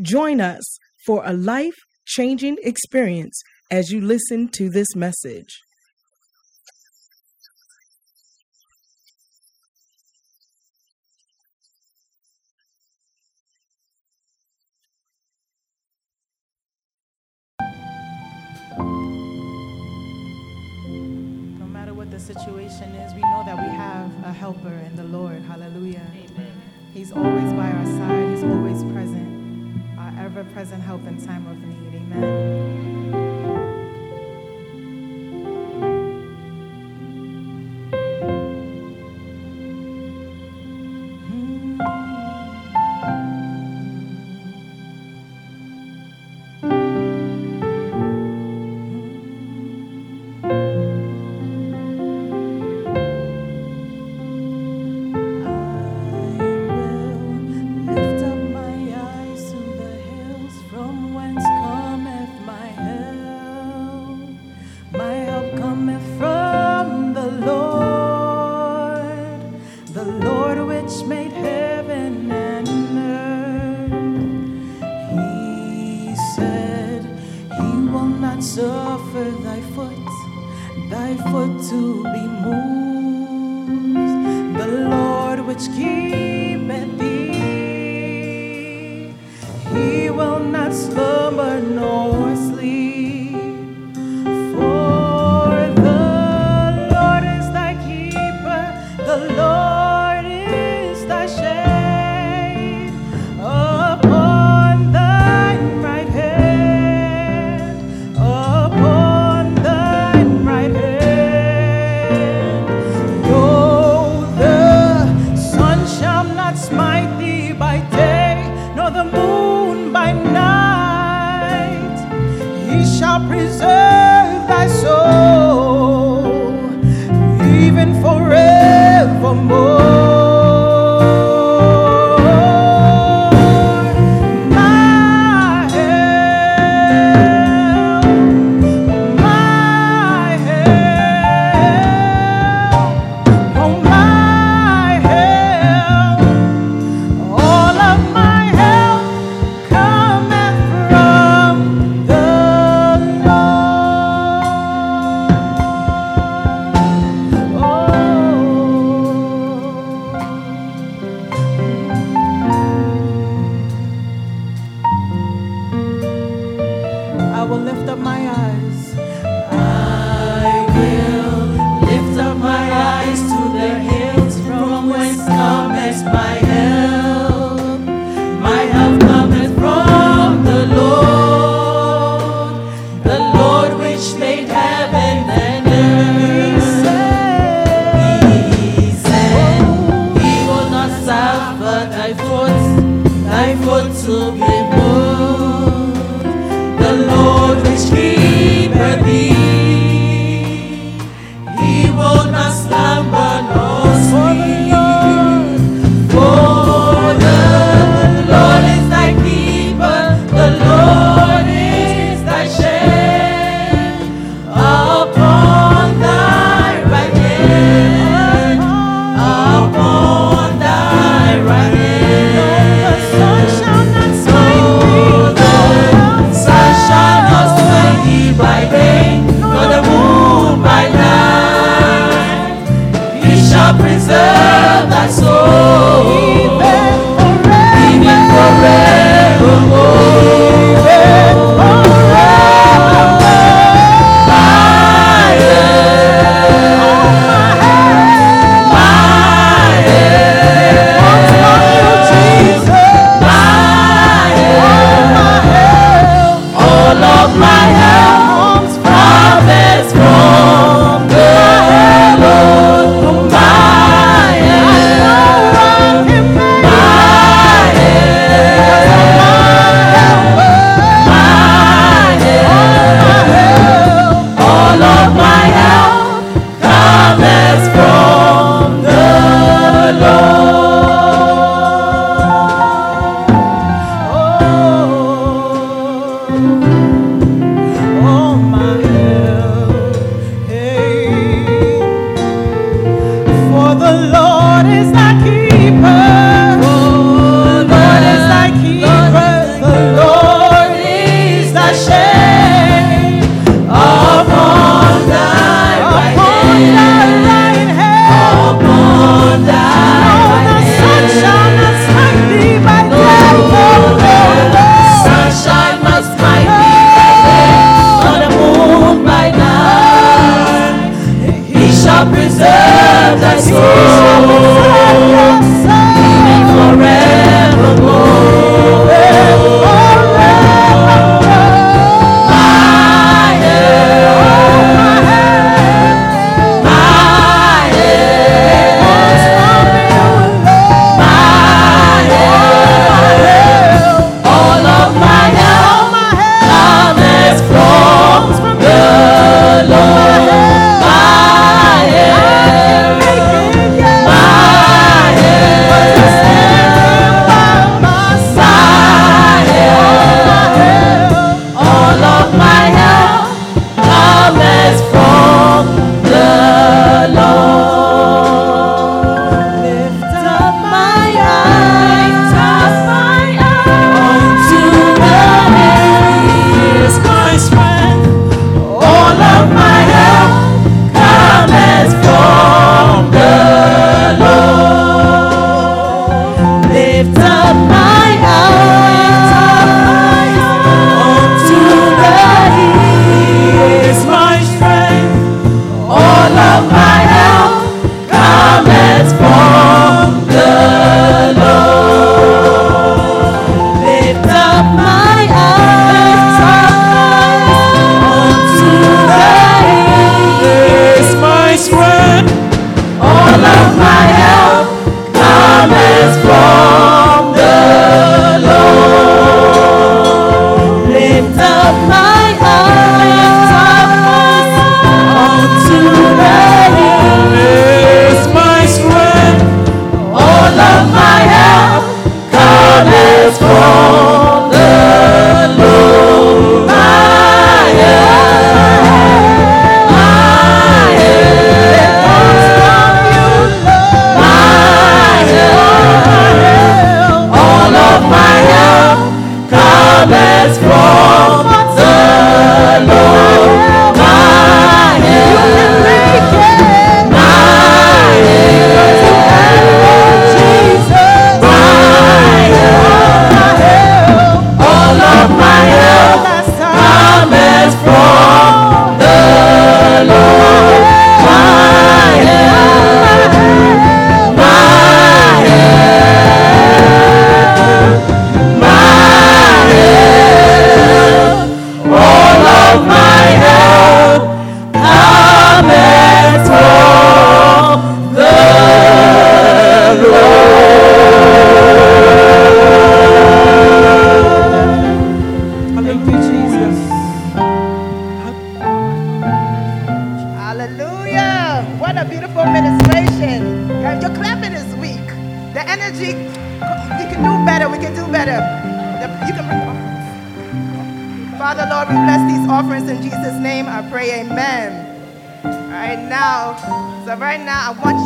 Join us for a life-changing experience as you listen to this message. No matter what the situation is, we know that we have a helper in the Lord. Hallelujah. Amen. He's always by our side, He's always present, our ever present help in time of need. Amen.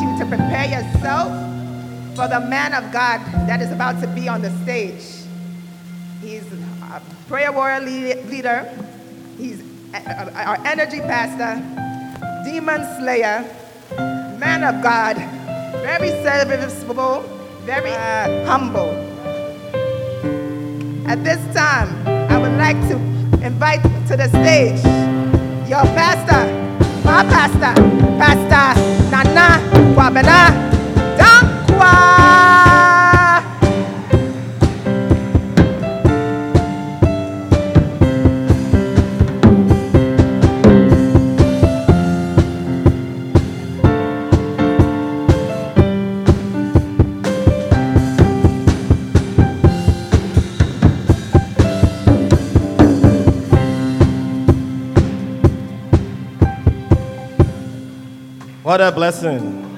You to prepare yourself for the man of God that is about to be on the stage. He's a prayer warrior leader. He's our energy pastor, demon slayer, man of God, very serviceable, very uh, humble. At this time, I would like to invite to the stage your pastor, my pastor, Pastor Nana Wabena What a blessing.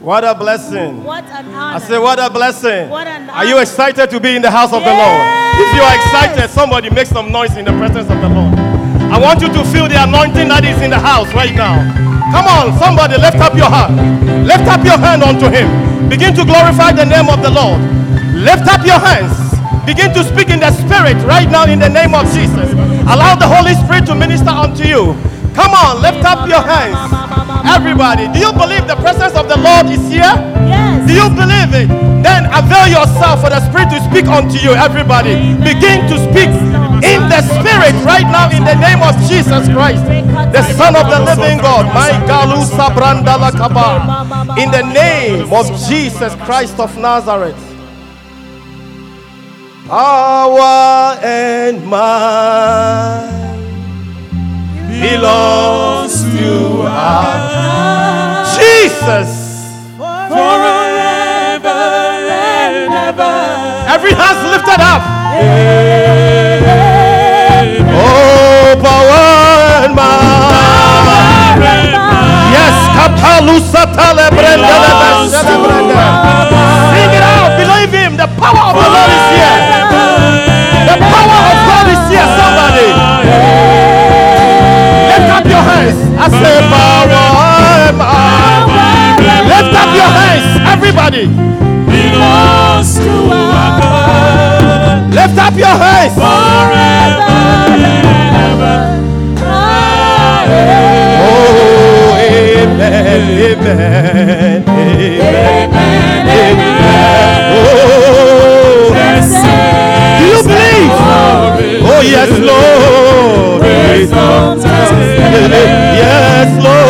What a blessing. What an I honor. say, what a blessing. What an Are you excited to be in the house of the Lord? If you are excited, somebody make some noise in the presence of the Lord. I want you to feel the anointing that is in the house right now. Come on, somebody lift up your hand. Lift up your hand unto him. Begin to glorify the name of the Lord. Lift up your hands. Begin to speak in the spirit right now in the name of Jesus. Allow the Holy Spirit to minister unto you. Come on, lift up your hands. Everybody, do you believe the presence of the Lord is here? Yes. Do you believe it? Then avail yourself for the Spirit to speak unto you. Everybody, begin to speak. in the spirit right now in the name of Jesus Christ, the Son of the living God. My Galu Sabranda Lakaba. In the name of Jesus Christ of Nazareth. Power and belongs to us. Jesus. Forever and ever. Every hand's lifted up. Oh, power and might. Yes, Kapalusa Tale Brenda Lebesele up your hands. Oh, amen, amen, oh, amen, amen. Oh, do you believe? Oh, yes, Lord. Yes, Lord.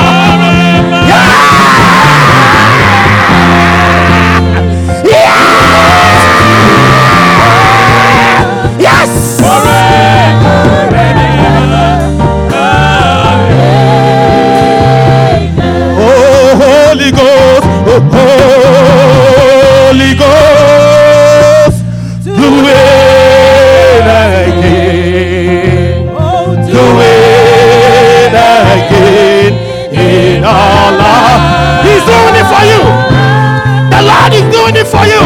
doing it for you.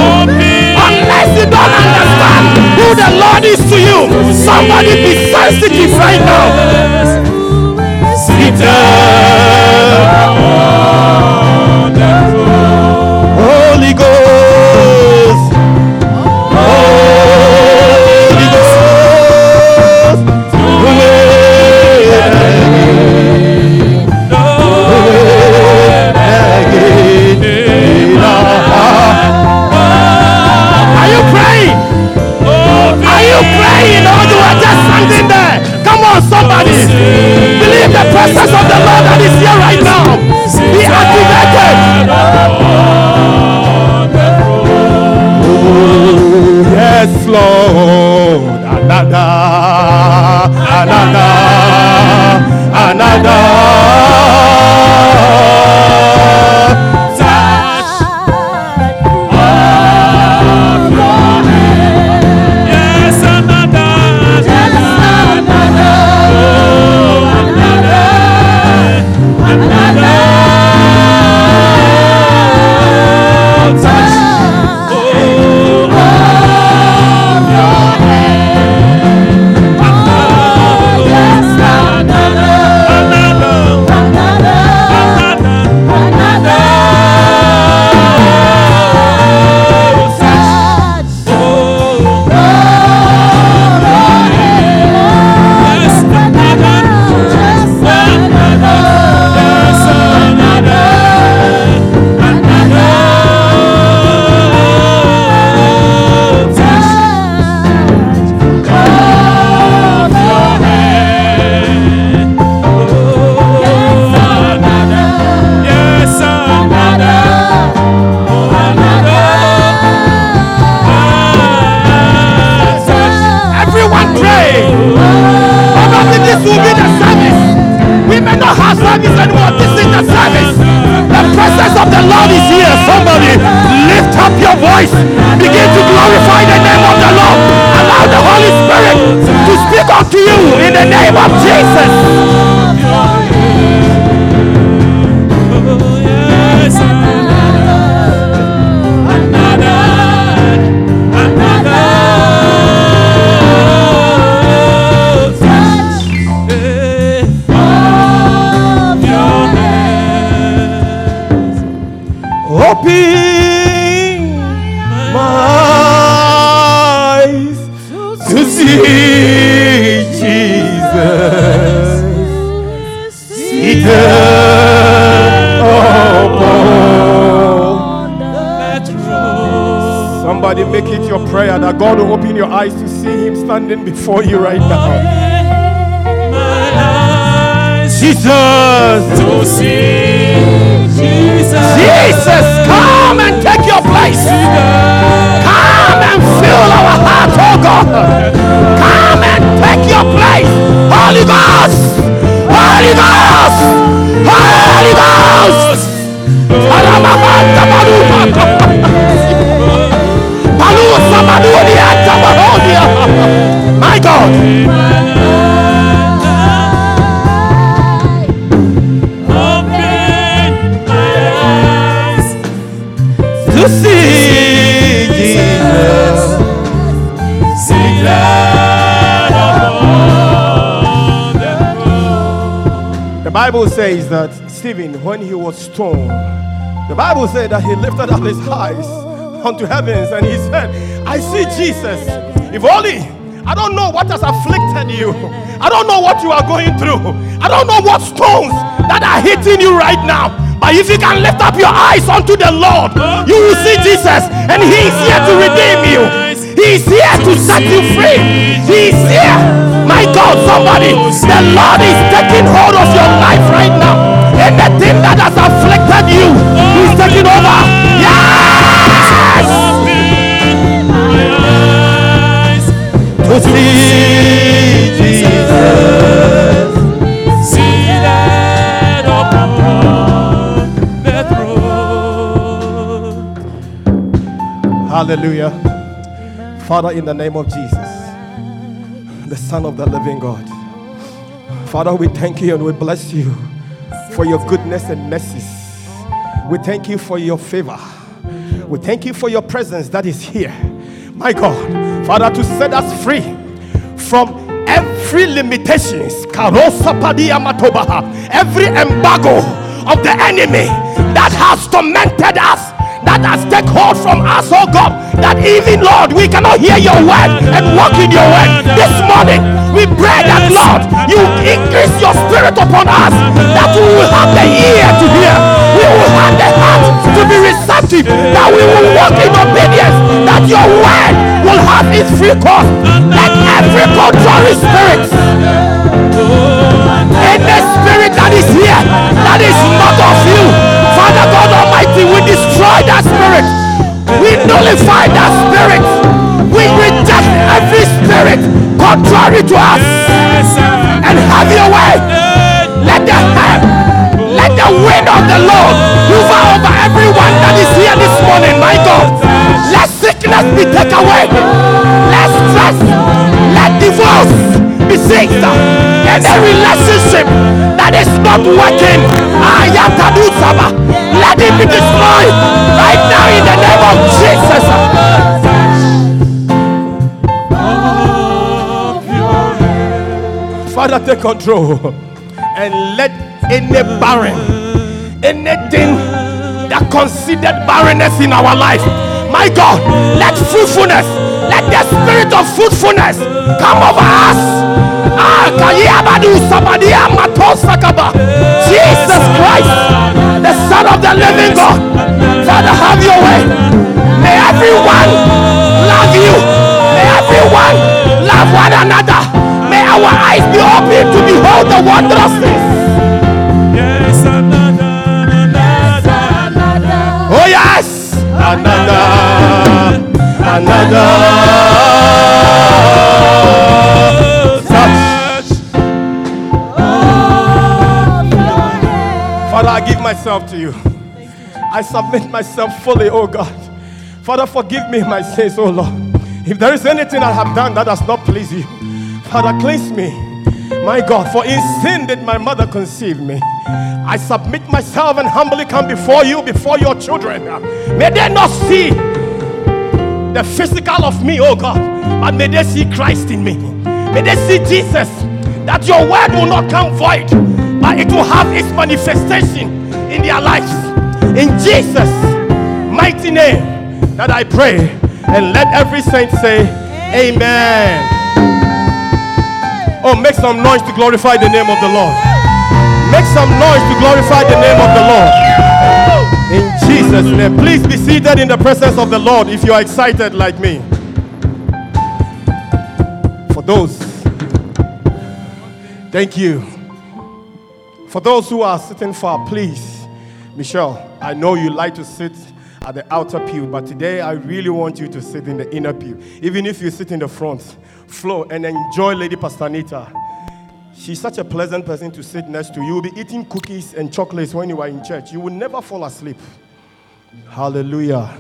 Unless you don't understand who the Lord is to you, somebody be sensitive right now. Sit presence of the Lord that is here right now. Be activated. Oh, yes, Lord. Another, before you right now. Jesus! To see Jesus. Jesus, come and take your place. Come and fill our heart, oh God. Come and take your place. Holy Ghost! Holy Ghost! Holy Ghost! Bible says that Stephen, when he was stoned, the Bible said that he lifted up his eyes unto heavens and he said, I see Jesus. If only I don't know what has afflicted you. I don't know what you are going through. I don't know what stones that are hitting you right now. But if you can lift up your eyes unto the Lord, you will see Jesus and he is here to redeem you. He is here to set you free. He is here. My God, somebody, the Lord is taking hold of your life right now. Anything that has afflicted you, He's taking over. Yes! The. Hallelujah. Father, in the name of Jesus, the Son of the living God. Father, we thank you and we bless you for your goodness and mercies. We thank you for your favor. We thank you for your presence that is here. My God, Father, to set us free from every limitations, every embargo of the enemy that has tormented us, that has taken hold from us, oh God, that even Lord, we cannot hear your word and walk in your word. This morning, we pray that Lord, you increase your spirit upon have its. Let every contrary spirit any spirit that is here that is not of you, Father God Almighty, we destroy that spirit. We nullify that spirit. We reject every spirit contrary to us. And have your way. Let the hand, let the wind of the Lord move over everyone that is here this morning, my God. Let sickness be taken away. Ceased. Any relationship that is not working, Ayatadusaba, let it be destroyed right now in the name of Jesus. Father, take control and let any barren, anything that considered barrenness in our life, my God, let fruitfulness, let the spirit of fruitfulness come over us. Ah, kayabadu sabadia matosakaba. Jesus Christ, the Son of the Living God, Father, have your way. May everyone love you. May everyone love one another. May our eyes be open to behold the wondrous things. Yes, another, another. Oh yes, another, another Father, I give myself to you. I submit myself fully, oh God. Father, forgive me my sins, oh Lord. If there is anything I have done that does not please you, Father, cleanse me. My God, for in sin did my mother conceive me. I submit myself and humbly come before you, before your children. May they not see the physical of me, oh God, but may they see Christ in me. May they see Jesus, that your word will not come void, but it will have its manifestation in their lives. In Jesus' mighty name that I pray, and let every saint say, Amen. Oh, make some noise to glorify the name of the Lord. Make some noise to glorify the name of the Lord. In Jesus' name. Please be seated in the presence of the Lord if you are excited like me. For those, thank you. For those who are sitting far, please, Michelle, I know you like to sit at the outer pew, but today I really want you to sit in the inner pew. Even if you sit in the front, flow and enjoy Lady Pastanita. She's such a pleasant person to sit next to. You will be eating cookies and chocolates when you are in church. You will never fall asleep. Hallelujah.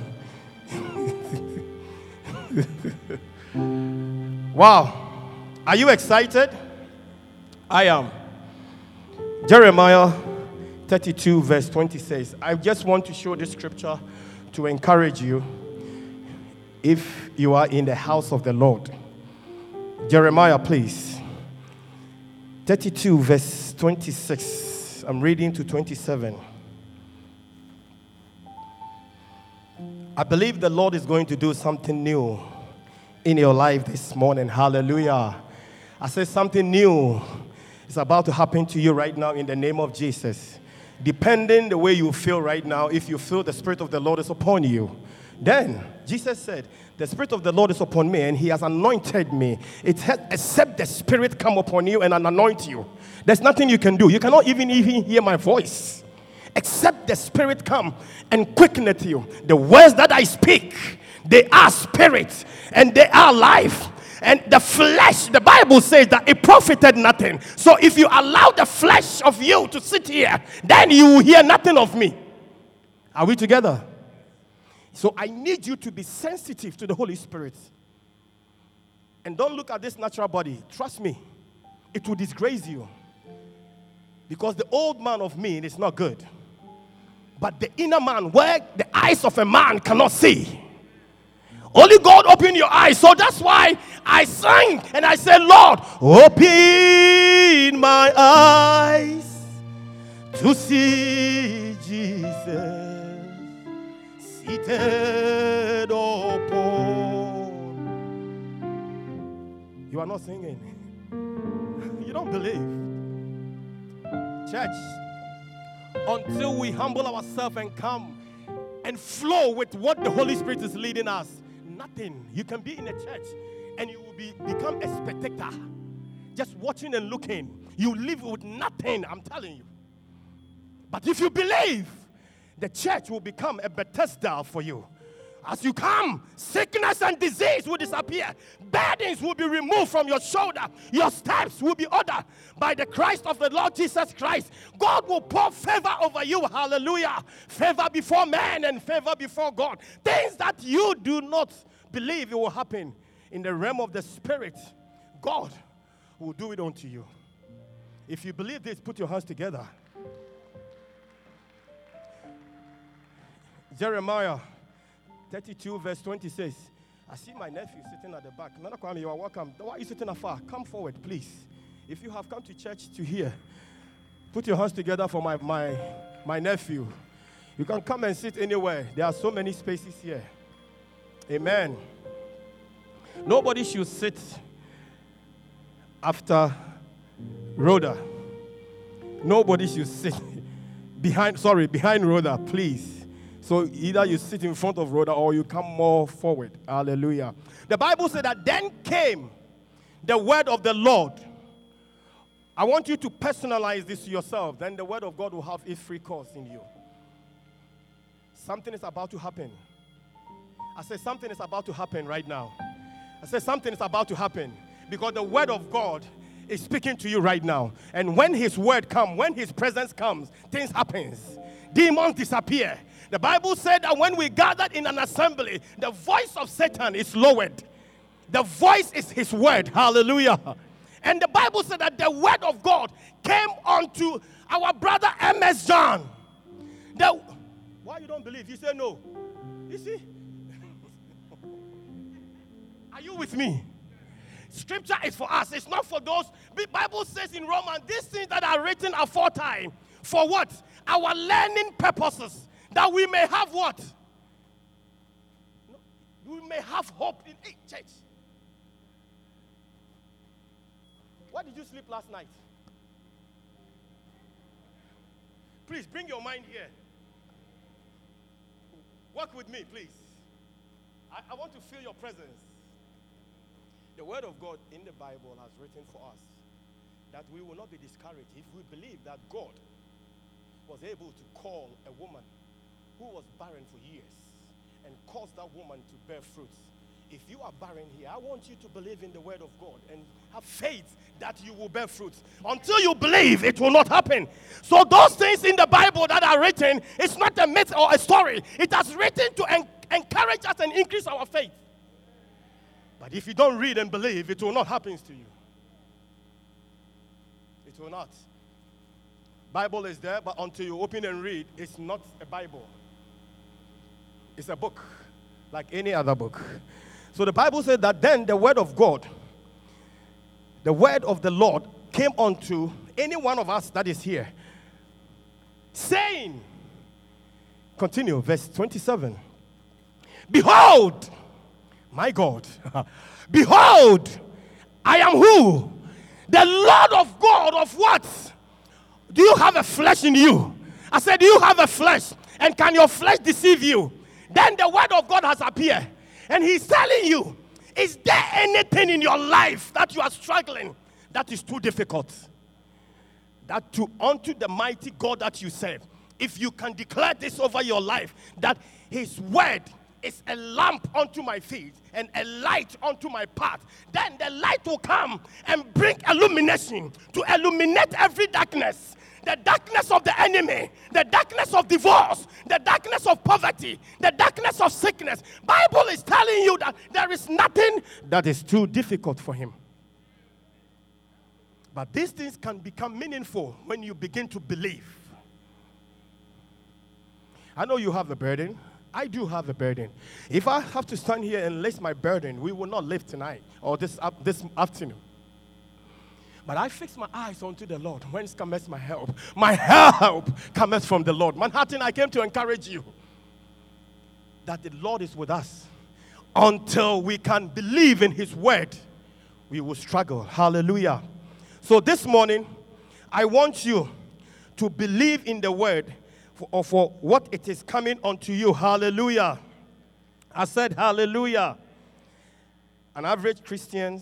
wow. Are you excited? I am. Jeremiah 32, verse 20 says, I just want to show this scripture to encourage you if you are in the house of the Lord. Jeremiah, please. 32, verse 26. I'm reading to 27. I believe the Lord is going to do something new in your life this morning. Hallelujah. I said something new is about to happen to you right now in the name of Jesus. Depending the way you feel right now, if you feel the Spirit of the Lord is upon you, then Jesus said, The Spirit of the Lord is upon me, and He has anointed me. It has, except the Spirit come upon you and anoint you. There's nothing you can do. You cannot even even hear my voice. Except the Spirit come and quickeneth you. The words that I speak, they are spirit and they are life. And the flesh, the Bible says that it profited nothing. So if you allow the flesh of you to sit here, then you will hear nothing of me. Are we together? So I need you to be sensitive to the Holy Spirit. And don't look at this natural body. Trust me, it will disgrace you. Because the old man of me is not good. But the inner man, where the eyes of a man cannot see. Only God open your eyes. So that's why I sang and I said, Lord, open my eyes to see Jesus seated upon. You are not singing. You don't believe. Church, until we humble ourselves and come and flow with what the Holy Spirit is leading us, nothing. You can be in a church and you will be become a spectator, just watching and looking. You live with nothing, I'm telling you. But if you believe, the church will become a Bethesda for you. As you come, sickness and disease will disappear. Burdens will be removed from your shoulder. Your steps will be ordered by the Christ of the Lord Jesus Christ. God will pour favor over you. Hallelujah. Favor before man and favor before God. Things that you do not believe it will happen in the realm of the Spirit, God will do it unto you. If you believe this, put your hands together. Jeremiah 32, verse 20 says, I see my nephew sitting at the back. Nana Kwame, you are welcome. Why are you sitting afar? Come forward, please. If you have come to church to hear, put your hands together for my, my, my nephew. You can come and sit anywhere. There are so many spaces here. Amen. Nobody should sit after Rhoda. Nobody should sit behind, sorry, behind Rhoda, please. So either you sit in front of Rhoda or you come more forward. Hallelujah. The Bible said that then came the word of the Lord. I want you to personalize this yourself. Then the word of God will have its free course in you. Something is about to happen. I said something is about to happen right now. I said something is about to happen because the word of God is speaking to you right now. And when his word comes, when his presence comes, things happens. Demons disappear. The Bible said that when we gathered in an assembly, the voice of Satan is lowered. The voice is his word. Hallelujah. And the Bible said that the word of God came unto our brother M.S. John. The, why you don't believe? You say no. You see? Are you with me? Scripture is for us. It's not for those. The Bible says in Romans, these things that are written aforetime. For time. For what? Our learning purposes. That we may have what? We may have hope in hey, church. Why did you sleep last night? Please bring your mind here. Work with me, please. I, I want to feel your presence. The Word of God in the Bible has written for us that we will not be discouraged if we believe that God was able to call a woman who was barren for years and cause that woman to bear fruits. If you are barren here, I want you to believe in the word of God and have faith that you will bear fruits. Until you believe, it will not happen. So, those things in the Bible that are written, it's not a myth or a story. It has written to en- encourage us and increase our faith. But if you don't read and believe, it will not happen to you. It will not. Bible is there, but until you open and read, it's not a Bible. It's a book, like any other book. So the Bible said that then the word of God, the word of the Lord came unto any one of us that is here, saying, continue, verse 27. Behold, my God, behold, I am who? The Lord of God of what? Do you have a flesh in you? I said, Do you have a flesh? And can your flesh deceive you? Then the word of God has appeared. And he's telling you, Is there anything in your life that you are struggling that is too difficult? That to unto the mighty God that you serve, if you can declare this over your life, that his word is a lamp unto my feet and a light unto my path. Then the light will come and bring illumination to illuminate every darkness. The darkness of the enemy, the darkness of divorce, the darkness of poverty, the darkness of sickness. Bible is telling you that there is nothing that is too difficult for him. But these things can become meaningful when you begin to believe. I know you have a burden. I do have a burden. If I have to stand here and list my burden, we will not live tonight or this, up this afternoon. But I fix my eyes unto the Lord. Whence cometh my help? My help cometh from the Lord. Manhattan, I came to encourage you that the Lord is with us. Until we can believe in His word, we will struggle. Hallelujah. So this morning, I want you to believe in the word for, or for what it is coming unto you. Hallelujah. I said, Hallelujah. An average Christian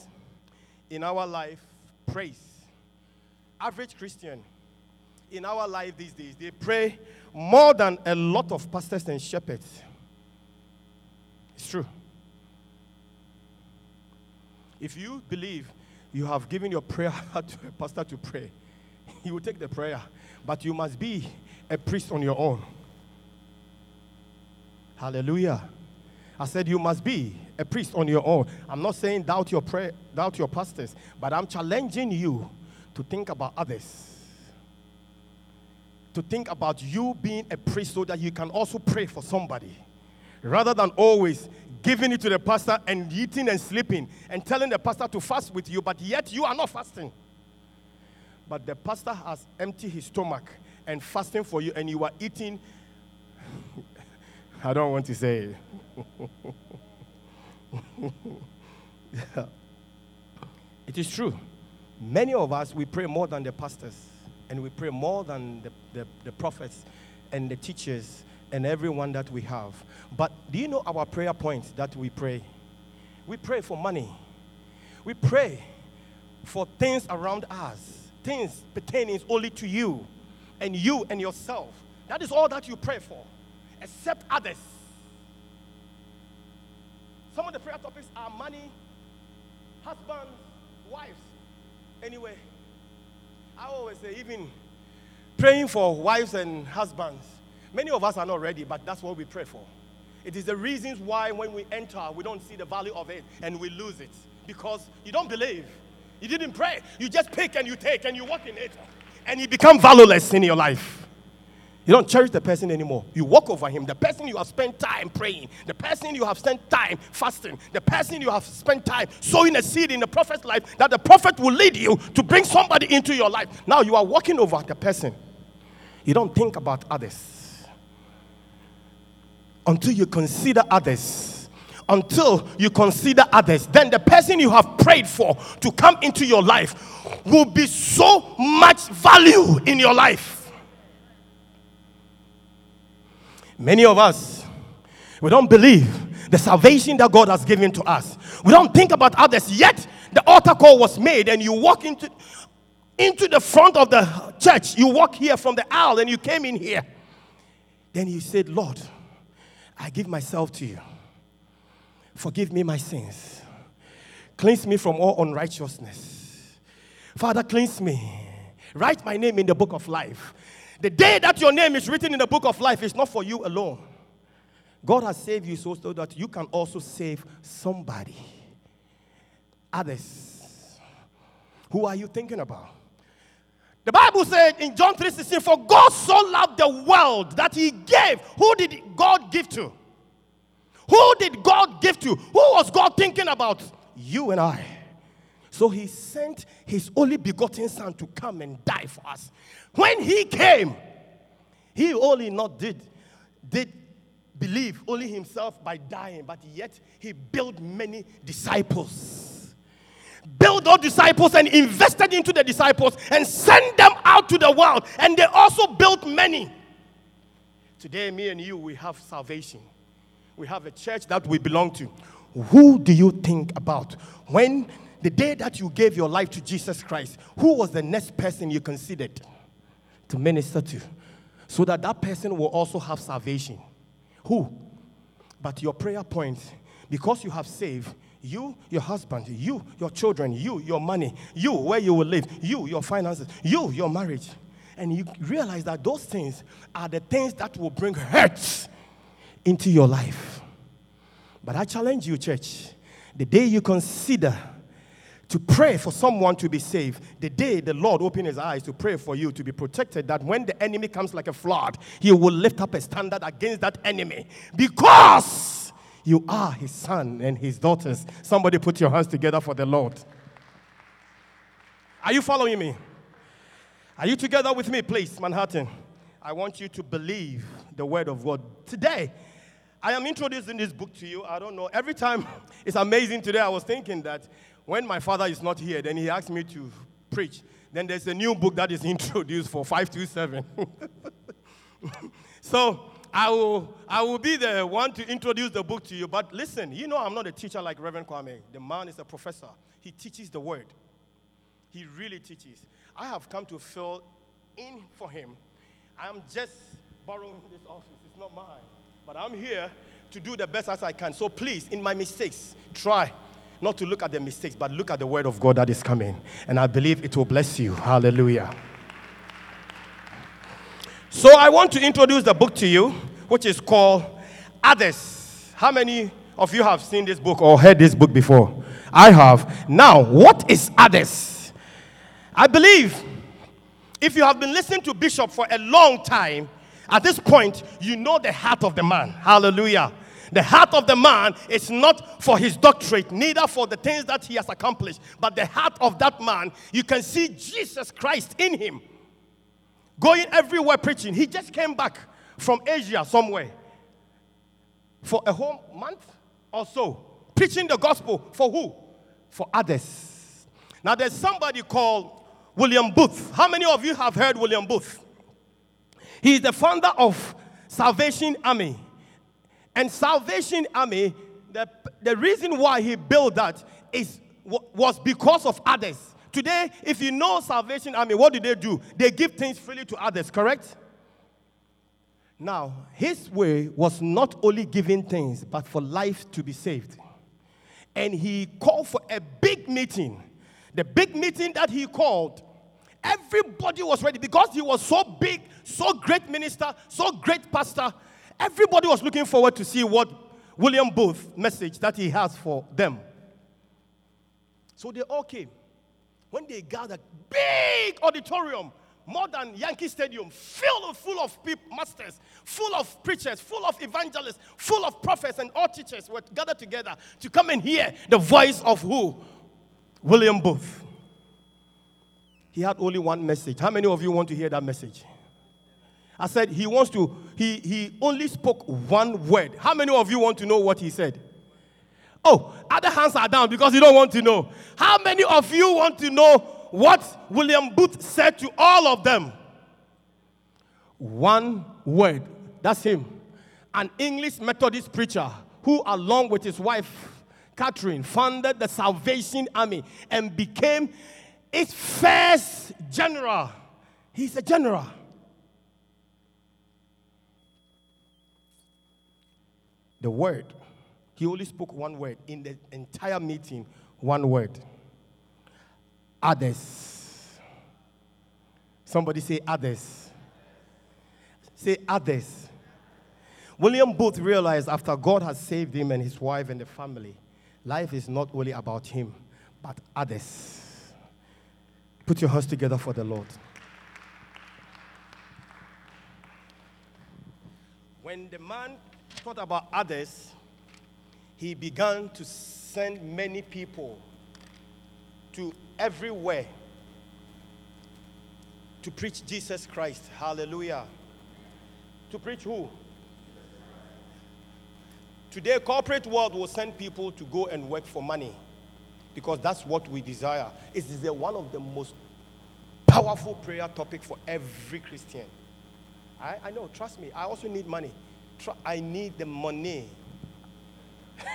in our life prays. Average Christian in our life these days, they pray more than a lot of pastors and shepherds. It's true. If you believe you have given your prayer to a pastor to pray, he will take the prayer, but you must be a priest on your own. Hallelujah. I said you must be a priest on your own. I'm not saying doubt your prayer, doubt your pastors, but I'm challenging you to think about others. To think about you being a priest so that you can also pray for somebody. Rather than always giving it to the pastor and eating and sleeping and telling the pastor to fast with you, but yet you are not fasting. But the pastor has emptied his stomach and fasting for you, and you are eating. I don't want to say it. Yeah. It is true. Many of us, we pray more than the pastors, and we pray more than the, the, the prophets and the teachers and everyone that we have. But do you know our prayer points that we pray? We pray for money. We pray for things around us, things pertaining only to you and you and yourself. That is all that you pray for, except others. Some of the prayer topics are money, husbands, wives. Anyway, I always say, even praying for wives and husbands. Many of us are not ready, but that's what we pray for. It is the reasons why when we enter, we don't see the value of it and we lose it because you don't believe. You didn't pray. You just pick and you take and you walk in it and you become valueless in your life. You don't cherish the person anymore. You walk over him. The person you have spent time praying, the person you have spent time fasting, the person you have spent time sowing a seed in the prophet's life that the prophet will lead you to bring somebody into your life. Now you are walking over the person. You don't think about others until you consider others. Until you consider others, then the person you have prayed for to come into your life will be so much value in your life. Many of us, We don't believe the salvation that God has given to us. We don't think about others. Yet the altar call was made, and you walk into into the front of the church. You walk here from the aisle, and you came in here. Then you said, Lord, I give myself to you. Forgive me my sins. Cleanse me from all unrighteousness. Father, cleanse me. Write my name in the book of life. The day that your name is written in the book of life is not for you alone. God has saved you so, so that you can also save somebody. Others. Who are you thinking about? The Bible said in John 3:16, For God so loved the world that he gave. Who did God give to? Who did God give to? Who was God thinking about? You and I. So he sent his only begotten son to come and die for us. When he came, he only not did did believe only himself by dying, but yet he built many disciples. Built all disciples and invested into the disciples and sent them out to the world. And they also built many. Today, me and you, we have salvation. We have a church that we belong to. Who do you think about when the day that you gave your life to Jesus Christ? Who was the next person you considered to minister to? So that that person will also have salvation. Who? But your prayer point, because you have saved, you, your husband, you, your children, you, your money, you, where you will live, you, your finances, you, your marriage. And you realize that those things are the things that will bring hurt into your life. But I challenge you, church, the day you consider to pray for someone to be saved, the day the Lord opened his eyes to pray for you to be protected, that when the enemy comes like a flood, he will lift up a standard against that enemy because you are his son and his daughters. Somebody put your hands together for the Lord. Are you following me? Are you together with me, please, Manhattan? I want you to believe the word of God. Today, I am introducing this book to you. I don't know. Every time, it's amazing today. I was thinking that when my father is not here, then he asked me to preach. Then there's a new book that is introduced for 527. so I will, I will be the one to introduce the book to you. But listen, you know I'm not a teacher like Reverend Kwame. The man is a professor. He teaches the word. He really teaches. I have come to fill in for him. I'm just borrowing this office. It's not mine. But I'm here to do the best as I can. So please, in my mistakes, try not to look at the mistakes, but look at the word of God that is coming. And I believe it will bless you. Hallelujah. So I want to introduce the book to you, which is called Others. How many of you have seen this book or heard this book before? I have. Now, what is Others? I believe if you have been listening to Bishop for a long time, at this point, you know the heart of the man. Hallelujah. The heart of the man is not for his doctorate, neither for the things that he has accomplished, but the heart of that man, you can see Jesus Christ in him. Going everywhere preaching. He just came back from Asia somewhere for a whole month or so, preaching the gospel for who? For others. Now, there's somebody called William Booth. How many of you have heard William Booth? He is the founder of Salvation Army. And Salvation Army, the, the reason why he built that is was because of others. Today, if you know Salvation Army, what do they do? They give things freely to others, correct? Now, his way was not only giving things, but for life to be saved. And he called for a big meeting. The big meeting that he called, everybody was ready because he was so big, so great minister, so great pastor. Everybody was looking forward to see what William Booth message that he has for them. So they all came. When they gathered, big auditorium, more than Yankee Stadium, filled full of people, masters, full of preachers, full of evangelists, full of prophets, and all teachers were gathered together to come and hear the voice of who? William Booth. He had only one message. How many of you want to hear that message? I said he wants to, he, he only spoke one word. How many of you want to know what he said? Oh, other hands are down because you don't want to know. How many of you want to know what William Booth said to all of them? One word. That's him. an English Methodist preacher who, along with his wife, Catherine, founded the Salvation Army and became its first general. He's a general. The word, he only spoke one word in the entire meeting, one word. Others. Somebody say others. Say others. William Booth realized after God had saved him and his wife and the family, life is not only about him, but others. Put your hands together for the Lord. When the man thought about others, he began to send many people to everywhere to preach Jesus Christ. Hallelujah. To preach who? Today, corporate world will send people to go and work for money because that's what we desire. It is one of the most powerful prayer topic for every Christian. I, I know, trust me, I also need money. Tr- I need the money.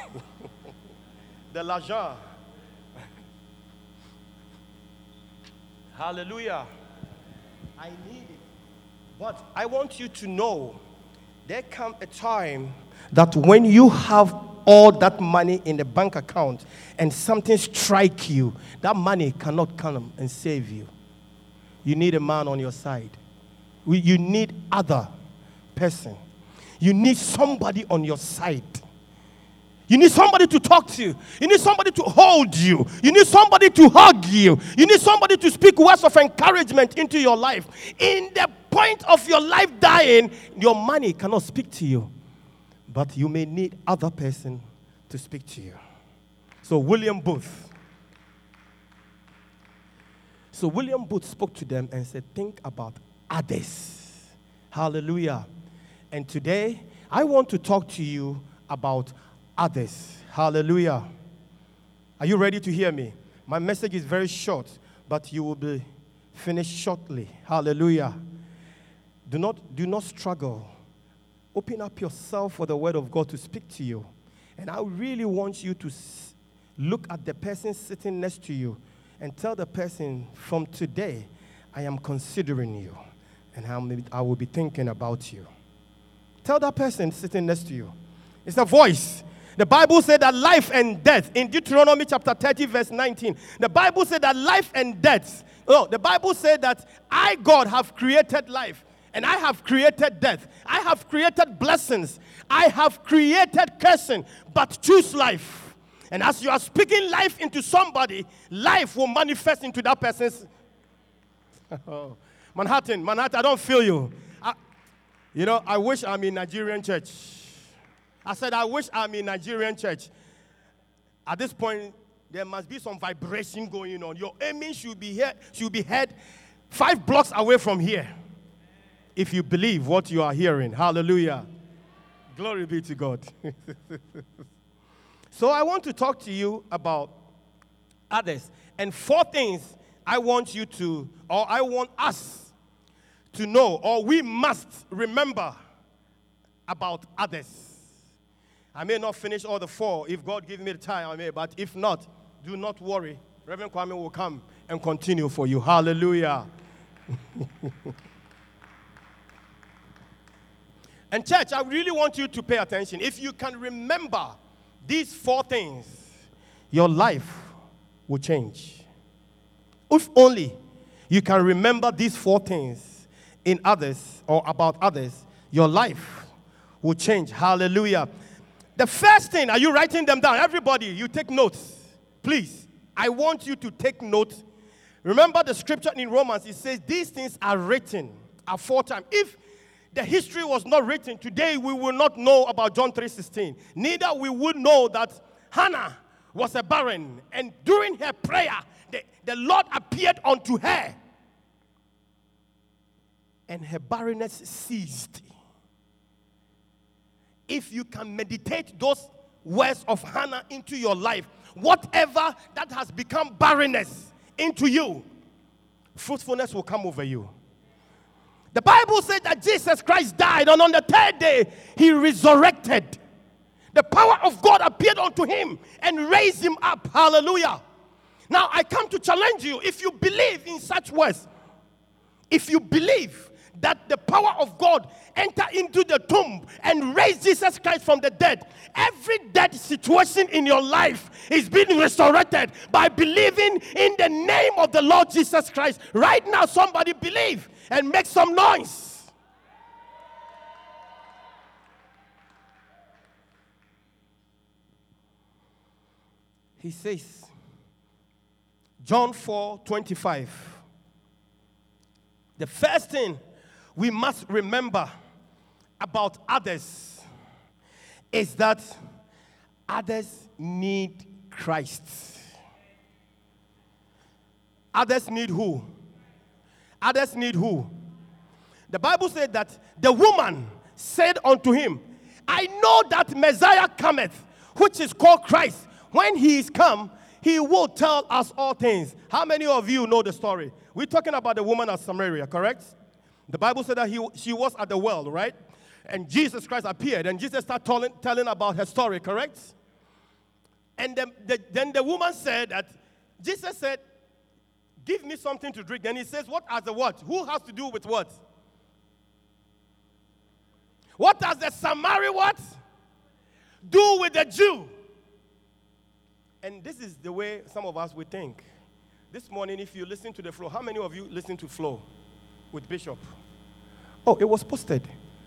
the l'argent. Hallelujah. I need it. But I want you to know there come a time that when you have all that money in the bank account and something strike you, that money cannot come and save you. You need a man on your side. You need other person. You need somebody on your side. You need somebody to talk to you. You need somebody to hold you. You need somebody to hug you. You need somebody to speak words of encouragement into your life. In the point of your life dying, your money cannot speak to you. But you may need other person to speak to you. So William Booth. So William Booth spoke to them and said, Think about others. Hallelujah. And today, I want to talk to you about others. Hallelujah. Are you ready to hear me? My message is very short, but you will be finished shortly. Hallelujah. Do not, do not struggle. Open up yourself for the word of God to speak to you. And I really want you to look at the person sitting next to you and tell the person, from today, I am considering you and I will be thinking about you. Tell that person sitting next to you. It's a voice. The Bible said that life and death, in Deuteronomy chapter 30, verse 19, the Bible said that life and death, no, the Bible said that I, God, have created life and I have created death. I have created blessings. I have created cursing, but choose life. And as you are speaking life into somebody, life will manifest into that person's. Oh, Manhattan, Manhattan, I don't feel you. I- you know, I wish I'm in Nigerian church. I said, I wish I'm in Nigerian church. At this point, there must be some vibration going on. Your aiming should be here, should be heard five blocks away from here. If you believe what you are hearing. Hallelujah. Glory be to God. so I want to talk to you about others. And four things I want you to, or I want us to know, or we must remember about others. I may not finish all the four. If God gives me the time, I may. But if not, do not worry. Reverend Kwame will come and continue for you. Hallelujah. and, church, I really want you to pay attention. If you can remember these four things, your life will change. If only you can remember these four things in others or about others, your life will change. Hallelujah. The first thing, are you writing them down? Everybody, you take notes. Please, I want you to take notes. Remember the scripture in Romans, it says, These things are written aforetime. If the history was not written, today we will not know about John 3:16. Neither we would know that Hannah was a barren, and during her prayer, the, the Lord appeared unto her, and her barrenness ceased. If you can meditate those words of Hannah into your life, whatever that has become barrenness into you, fruitfulness will come over you. The Bible said that Jesus Christ died, and on the third day, he resurrected. The power of God appeared unto him and raised him up. Hallelujah. Now, I come to challenge you if you believe in such words, if you believe that the power of God enter into the tomb and raise Jesus Christ from the dead, every dead situation in your life is being resurrected by believing in the name of the Lord Jesus Christ. Right now, somebody believe and make some noise. He says, John 4 25. The first thing we must remember about others is that others need Christ. Others need who? Others need who? The Bible said that the woman said unto him, I know that Messiah cometh, which is called Christ. When he is come, he will tell us all things. How many of you know the story? We're talking about the woman of Samaria, correct? The Bible said that he, she was at the well, right? And Jesus Christ appeared, and Jesus started telling, telling about her story, correct? And the, the, then the woman said that Jesus said, Give me something to drink. Then he says, What has the what? Who has to do with what? What does the Samaritan what? Do with the Jew? And this is the way some of us would think. This morning, if you listen to the flow, how many of you listen to flow with Bishop? Oh, it was posted.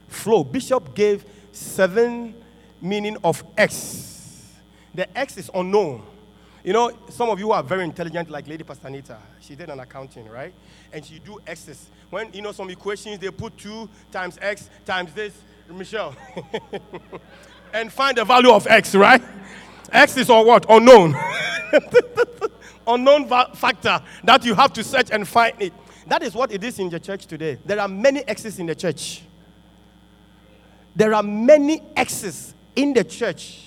Flow. Bishop gave seven meaning of X. The X is unknown. You know, some of you are very intelligent, like Lady Pastanita. She did an accounting, right? And she do X's. When you know some equations, they put two times X times this, Michelle, and find the value of X, right? X is or what? Unknown. Unknown va- factor that you have to search and find it. That is what it is in the church today. There are many X's in the church. There are many X's in the church.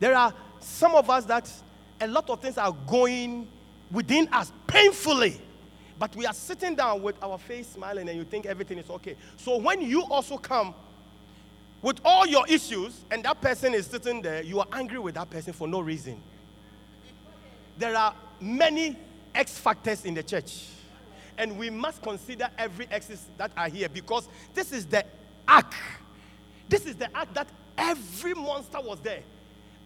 There are some of us that a lot of things are going within us painfully. But we are sitting down with our face smiling and you think everything is okay. So when you also come with all your issues and that person is sitting there, you are angry with that person for no reason. There are many X factors in the church. And we must consider every X's that are here because this is the ark. This is the ark that every monster was there.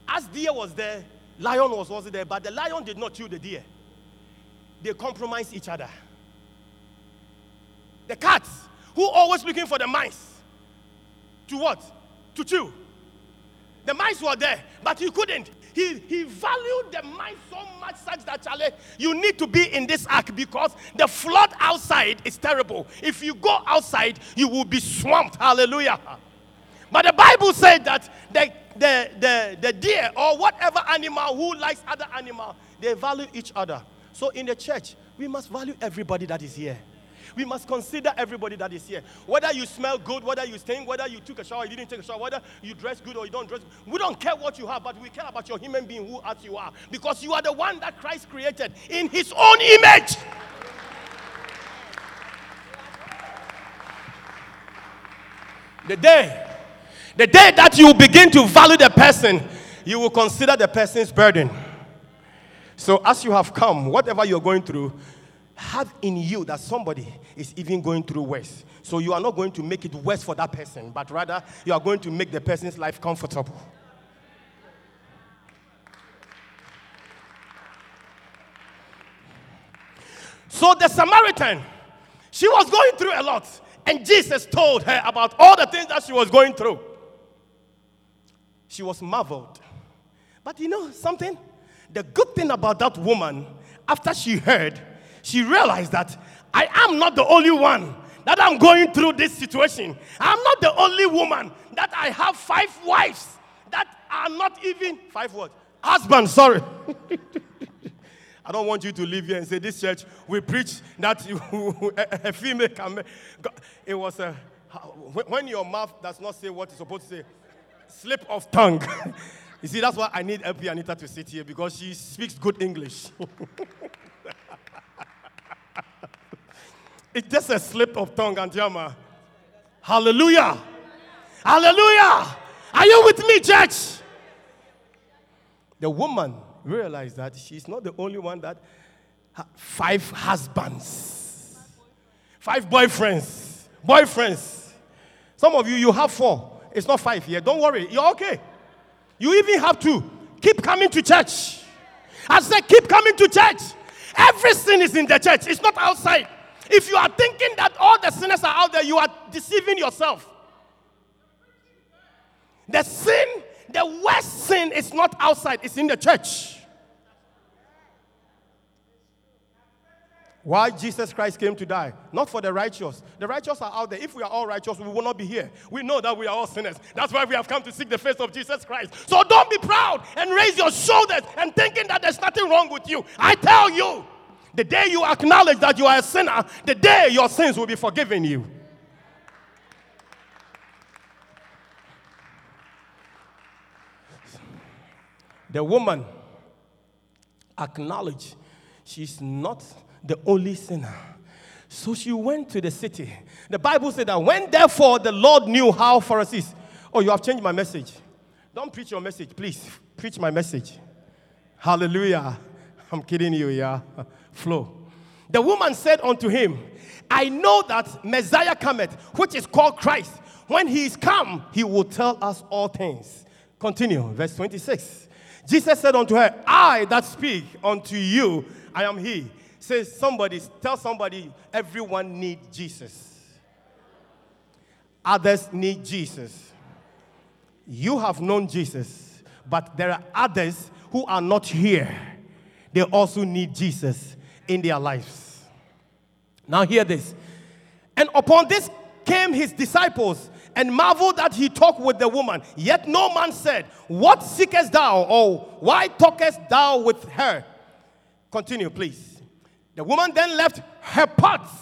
As deer was there, lion was also there, but the lion did not kill the deer. They compromised each other. The cats, who always looking for the mice, to what? To chew. The mice were there, but he couldn't. He, he valued the mice so much such that Charlie, you need to be in this ark because the flood outside is terrible. If you go outside, you will be swamped. Hallelujah. But the Bible said that the, the, the, the deer or whatever animal who likes other animal, they value each other. So in the church, we must value everybody that is here. We must consider everybody that is here. Whether you smell good, whether you stink, whether you took a shower, you didn't take a shower, whether you dress good or you don't dress good. We don't care what you have, but we care about your human being who as you are. Because you are the one that Christ created in his own image. The day, the day that you begin to value the person, you will consider the person's burden. So, as you have come, whatever you're going through, have in you that somebody is even going through worse. So, you are not going to make it worse for that person, but rather you are going to make the person's life comfortable. So, the Samaritan, she was going through a lot, and Jesus told her about all the things that she was going through. She was marveled. But you know something? The good thing about that woman, after she heard, she realized that I am not the only one that I'm going through this situation. I'm not the only woman that I have five wives that are not even five what? Husbands, sorry. I don't want you to leave here and say, This church, we preach that a, female can. It was a. When your mouth does not say what it's supposed to say, slip of tongue. you see, that's why I need LP Anita to sit here because she speaks good English. It's just a slip of tongue, and Antiama. Hallelujah. Hallelujah. Are you with me, church? The woman realized that she's not the only one that had five husbands, five boyfriends, boyfriends. Some of you, you have four. It's not five here. Don't worry. You're okay. You even have two. Keep coming to church. I said, keep coming to church. Everything is in the church, it's not outside. If you are thinking that all the sinners are out there, you are deceiving yourself. The sin, the worst sin is not outside, it's in the church. Why Jesus Christ came to die? Not for the righteous. The righteous are out there. If we are all righteous, we will not be here. We know that we are all sinners. That's why we have come to seek the face of Jesus Christ. So don't be proud and raise your shoulders and thinking that there's nothing wrong with you. I tell you, the day you acknowledge that you are a sinner, the day your sins will be forgiven you. The woman acknowledged she's not the only sinner. So she went to the city. The Bible said that when therefore the Lord knew how Pharisees. Oh, you have changed my message. Don't preach your message, please. Preach my message. Hallelujah. I'm kidding you, yeah. Flow. The woman said unto him, I know that Messiah cometh, which is called Christ. When he is come, he will tell us all things. Continue, verse 26. Jesus said unto her, I that speak unto you, I am he. Says somebody, tell somebody, everyone need Jesus. Others need Jesus. You have known Jesus, but there are others who are not here. They also need Jesus in their lives. Now, hear this. And upon this came his disciples and marveled that he talked with the woman. Yet no man said, What seekest thou? or why talkest thou with her? Continue, please. The woman then left her pots.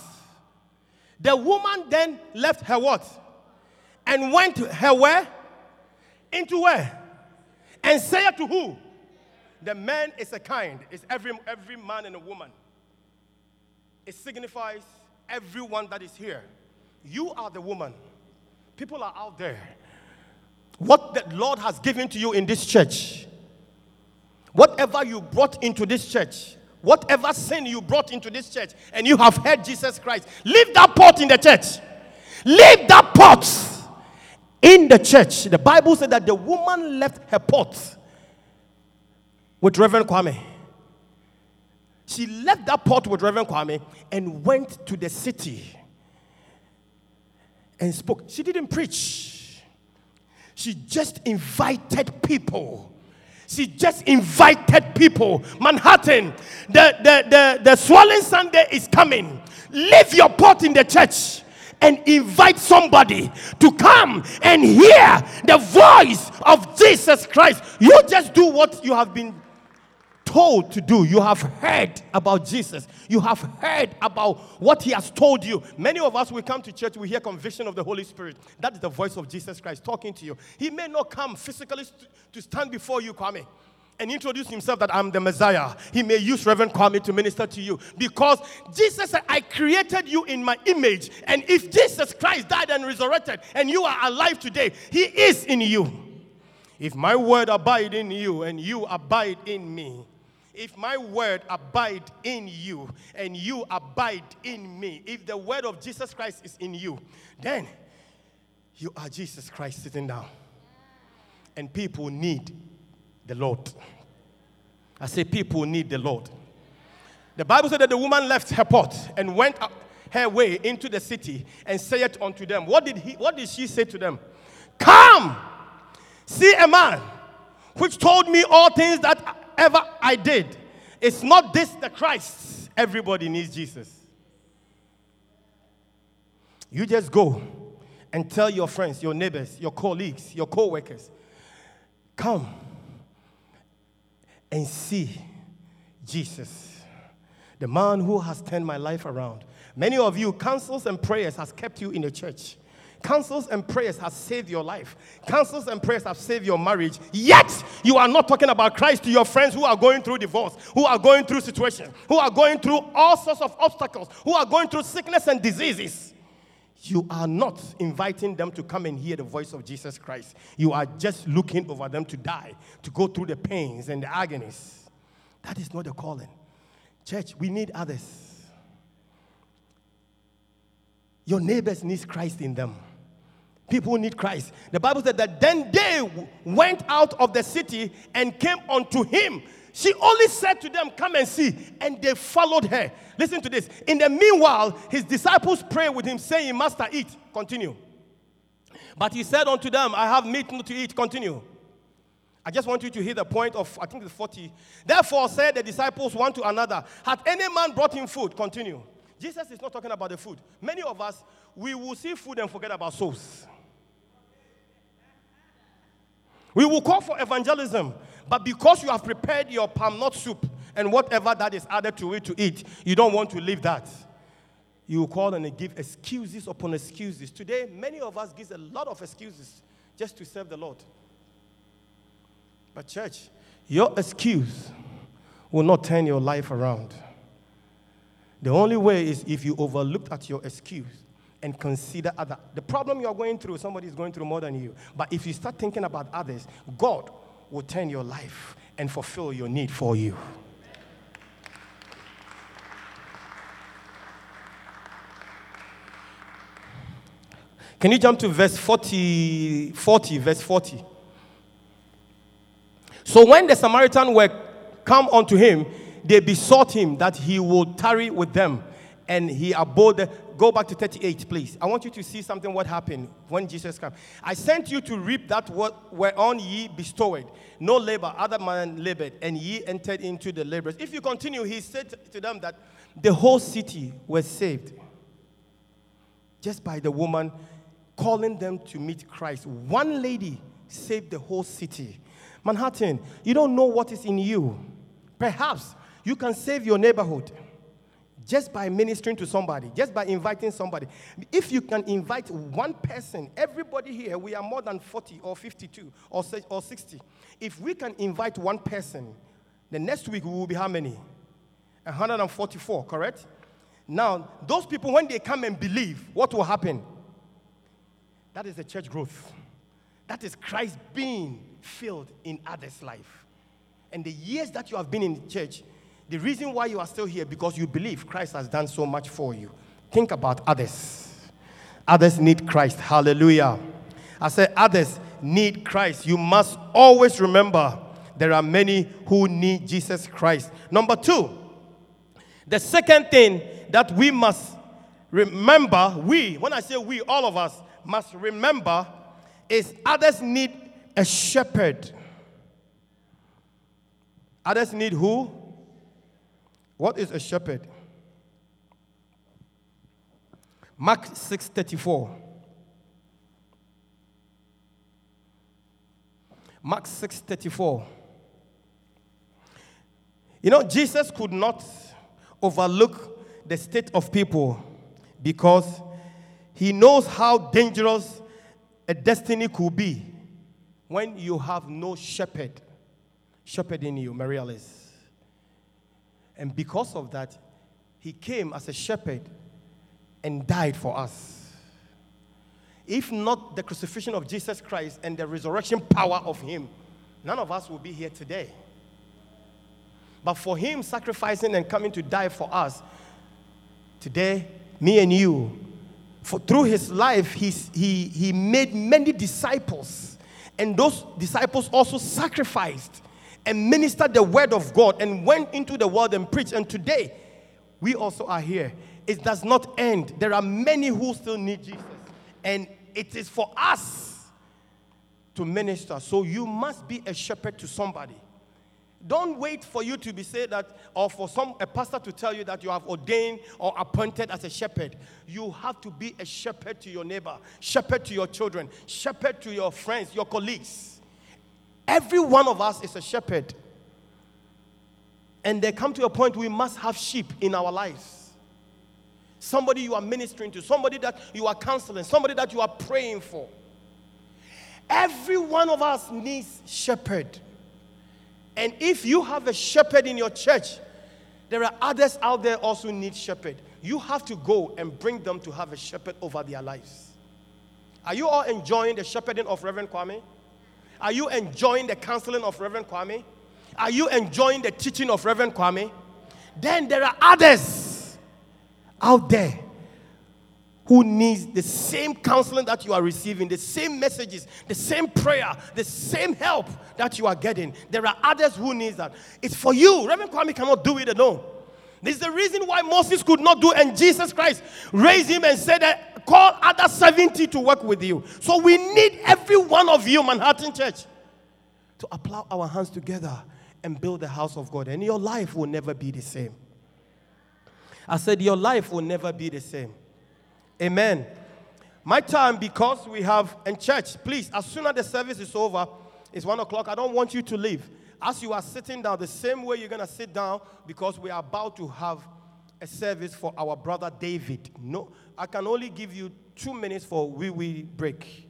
The woman then left her what? And went her where? Into where? And said to who? The man is a kind. It's every, every man and a woman. It signifies everyone that is here. You are the woman. People are out there. What the Lord has given to you in this church, whatever you brought into this church, whatever sin you brought into this church, and you have heard Jesus Christ, leave that pot in the church. Leave that pot in the church. The Bible said that the woman left her pot with Reverend Kwame. She left that pot with Reverend Kwame and went to the city and spoke. She didn't preach, she just invited people. She just invited people. Manhattan, the, the, the, the swollen Sunday is coming. Leave your pot in the church and invite somebody to come and hear the voice of Jesus Christ. You just do what you have been told to do. You have heard about Jesus. You have heard about what he has told you. Many of us, we come to church, we hear conviction of the Holy Spirit. That is the voice of Jesus Christ talking to you. He may not come physically to stand before you, Kwame. And introduce himself that I'm the Messiah. He may use Reverend Kwame to minister to you because Jesus said, I created you in my image. And if Jesus Christ died and resurrected and you are alive today, he is in you. If my word abide in you and you abide in me, if my word abide in you and you abide in me, if the word of Jesus Christ is in you, then you are Jesus Christ sitting down. And people need the Lord. I say, people need the Lord. The Bible said that the woman left her pot and went her way into the city and said unto them, What did he what did she say to them? Come, see a man which told me all things that ever I did. It's not this the Christ. Everybody needs Jesus. You just go and tell your friends, your neighbors, your colleagues, your co workers, come and see Jesus, the man who has turned my life around. Many of you, counsels and prayers has kept you in the church. Counsels and prayers have saved your life. Counsels and prayers have saved your marriage. Yet, you are not talking about Christ to your friends who are going through divorce, who are going through situations, who are going through all sorts of obstacles, who are going through sickness and diseases. You are not inviting them to come and hear the voice of Jesus Christ. You are just looking over them to die, to go through the pains and the agonies. That is not the calling. Church, we need others. Your neighbors need Christ in them. People need Christ. The Bible said that then they went out of the city and came unto him. She only said to them, Come and see. And they followed her. Listen to this. In the meanwhile, his disciples prayed with him, saying, Master, eat. Continue. But he said unto them, I have meat to eat. Continue. I just want you to hear the point of, I think it's 40. Therefore said the disciples one to another, Hath any man brought him food? Continue. Jesus is not talking about the food. Many of us, we will see food and forget about souls. We will call for evangelism, but because you have prepared your palm nut soup and whatever that is added to it to eat, you don't want to leave that. You will call and give excuses upon excuses. Today, many of us give a lot of excuses just to serve the Lord. But, church, your excuse will not turn your life around. The only way is if you overlooked at your excuse and consider other. The problem you are going through, somebody is going through more than you. But if you start thinking about others, God will turn your life and fulfill your need for you. Can you jump to verse 40, 40, verse 40? So when the Samaritan were come unto him, they besought him that he would tarry with them. And he abode. Go back to 38, please. I want you to see something what happened when Jesus came. I sent you to reap that what whereon ye bestowed. No labor, other man labored, and ye entered into the laborers. If you continue, he said to them that the whole city was saved just by the woman calling them to meet Christ. One lady saved the whole city. Manhattan, you don't know what is in you. Perhaps you can save your neighborhood just by ministering to somebody, just by inviting somebody. If you can invite one person, everybody here, we are more than 40 or 52 or, or 60. If we can invite one person, the next week we will be how many? 144, correct? Now, those people, when they come and believe, what will happen? That is the church growth. That is Christ being filled in others' life. And the years that you have been in the church, the reason why you are still here because you believe Christ has done so much for you. Think about others. Others need Christ. Hallelujah. I said others need Christ. You must always remember there are many who need Jesus Christ. Number 2. The second thing that we must remember, we, when I say we, all of us must remember is others need a shepherd. Others need who? What is a shepherd? Mark 6:34. Mark 6:34. You know, Jesus could not overlook the state of people because he knows how dangerous a destiny could be when you have no shepherd shepherding you, Maria Liz. And because of that, he came as a shepherd and died for us. If not the crucifixion of Jesus Christ and the resurrection power of him, none of us will be here today. But for him sacrificing and coming to die for us, today, me and you, for through his life, he's, he, he made many disciples. And those disciples also sacrificed and ministered the word of God and went into the world and preached. And today, we also are here. It does not end. There are many who still need Jesus. And it is for us to minister. So you must be a shepherd to somebody. Don't wait for you to be said that, or for some a pastor to tell you that you have ordained or appointed as a shepherd. You have to be a shepherd to your neighbor, shepherd to your children, shepherd to your friends, your colleagues. Every one of us is a shepherd. And they come to a point we must have sheep in our lives. somebody you are ministering to, somebody that you are counseling, somebody that you are praying for. Every one of us needs shepherd. And if you have a shepherd in your church, there are others out there also need shepherd. You have to go and bring them to have a shepherd over their lives. Are you all enjoying the shepherding of Reverend Kwame? Are you enjoying the counseling of Reverend Kwame? Are you enjoying the teaching of Reverend Kwame? Then there are others out there who needs the same counseling that you are receiving, the same messages, the same prayer, the same help that you are getting. There are others who needs that. It's for you. Reverend Kwame cannot do it alone. This is the reason why Moses could not do, and Jesus Christ raised him and said that call other 70 to work with you. So we need every one of you, Manhattan Church, to apply our hands together and build the house of God. And your life will never be the same. I said, Your life will never be the same. Amen. My time, because we have, and church, please, as soon as the service is over, it's one o'clock, I don't want you to leave. As you are sitting down, the same way you're going to sit down, because we are about to have a service for our brother David. No, I can only give you two minutes for wee wee break.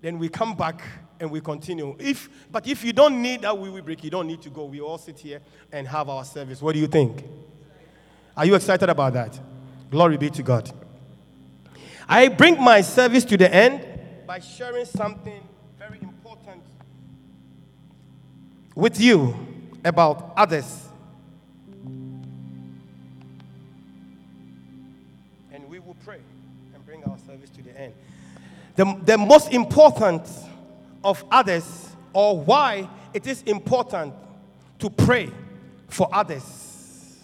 Then we come back and we continue. If, but if you don't need that wee wee break, you don't need to go. We all sit here and have our service. What do you think? Are you excited about that? Glory be to God. I bring my service to the end by sharing something very important with you about others. The, the most important of others, or why it is important to pray for others.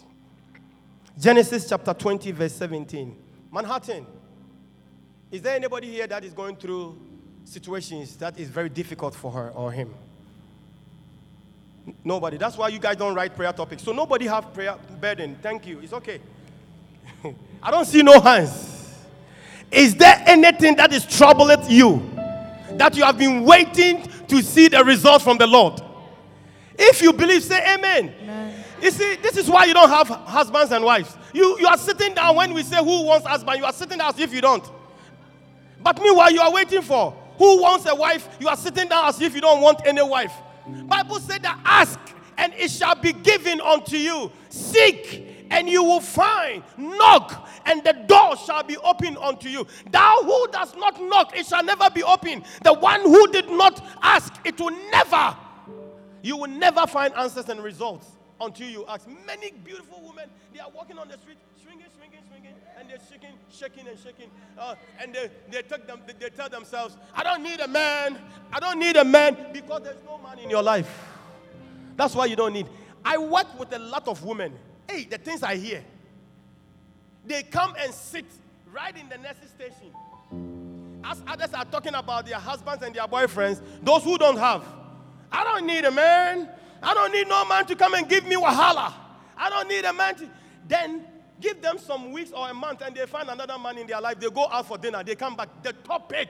Genesis chapter 20, verse 17. Manhattan. Is there anybody here that is going through situations that is very difficult for her or him? Nobody. That's why you guys don't write prayer topics. So nobody have prayer burden. Thank you. It's okay. I don't see no hands. Is there anything that is troubling you that you have been waiting to see the result from the Lord? If you believe, say amen. You see, this is why you don't have husbands and wives. You, you are sitting down when we say who wants husband, you are sitting down as if you don't. But meanwhile, you are waiting for who wants a wife. You are sitting down as if you don't want any wife. Bible said that ask and it shall be given unto you. Seek and you will find. Knock and the door shall be opened unto you. Thou who does not knock, it shall never be opened. The one who did not ask, it will never. You will never find answers and results until you ask. Many beautiful women, they are walking on the street, swinging, swinging, swinging, and they're shaking, shaking, and shaking. Uh, and they, they, take them, they, they tell themselves, I don't need a man. I don't need a man because there's no man in your life. That's why you don't need. I work with a lot of women. Hey, the things I hear. They come and sit right in the nursing station. As others are talking about their husbands and their boyfriends, those who don't have. I don't need a man. I don't need no man to come and give me wahala. I don't need a man to. Then give them some weeks or a month and they find another man in their life. They go out for dinner. They come back. The topic.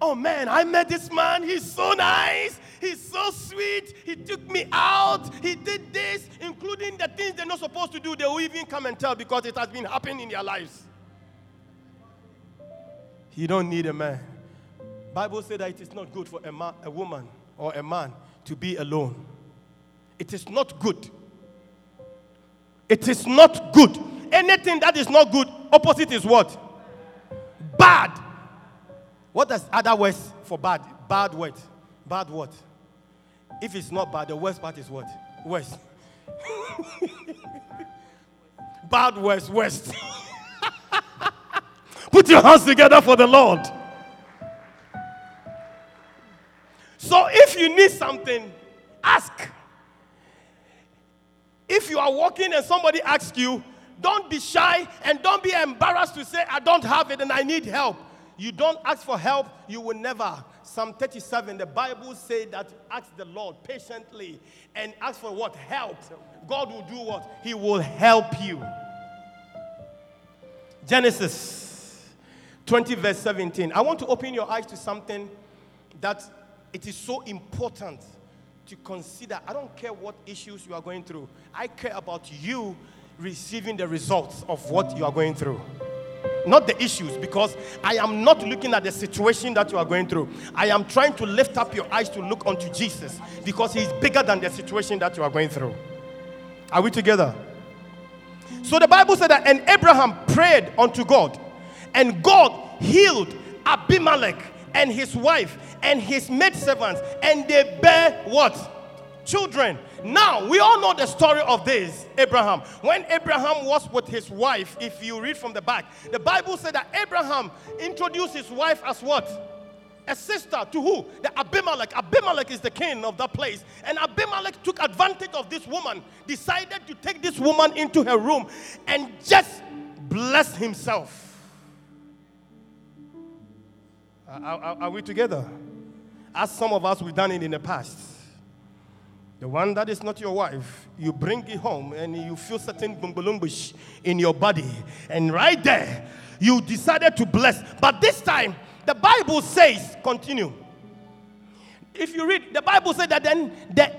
Oh man, I met this man. He's so nice. He's so sweet. He took me out. He did this, including the things they're not supposed to do. They will even come and tell because it has been happening in their lives. You don't need a man. Bible said that it is not good for a, man, a woman or a man to be alone. It is not good. It is not good. Anything that is not good, opposite is what? Bad. What does other words for bad? Bad what? Bad what? If it's not bad, the worst part is what? Worst. bad worst, worst. Put your hands together for the Lord. So if you need something, ask. If you are walking and somebody asks you, don't be shy and don't be embarrassed to say, I don't have it and I need help. You don't ask for help, you will never. Psalm 37, the Bible says that ask the Lord patiently and ask for what? Help. God will do what? He will help you. Genesis 20, verse 17. I want to open your eyes to something that it is so important to consider. I don't care what issues you are going through, I care about you receiving the results of what you are going through. Not the issues, because I am not looking at the situation that you are going through. I am trying to lift up your eyes to look unto Jesus because He is bigger than the situation that you are going through. Are we together? So the Bible said that, and Abraham prayed unto God, and God healed Abimelech and his wife and his maidservants, and they bear what? Children. Now, we all know the story of this, Abraham. When Abraham was with his wife, if you read from the back, the Bible said that Abraham introduced his wife as what? A sister to who? The Abimelech. Abimelech is the king of that place. And Abimelech took advantage of this woman, decided to take this woman into her room and just bless himself. Are, are- are we together? As some of us we've done it in the past. The one that is not your wife, you bring it home and you feel certain bumbulumbush in your body. And right there, you decided to bless. But this time, the Bible says, continue. If you read, the Bible said that then the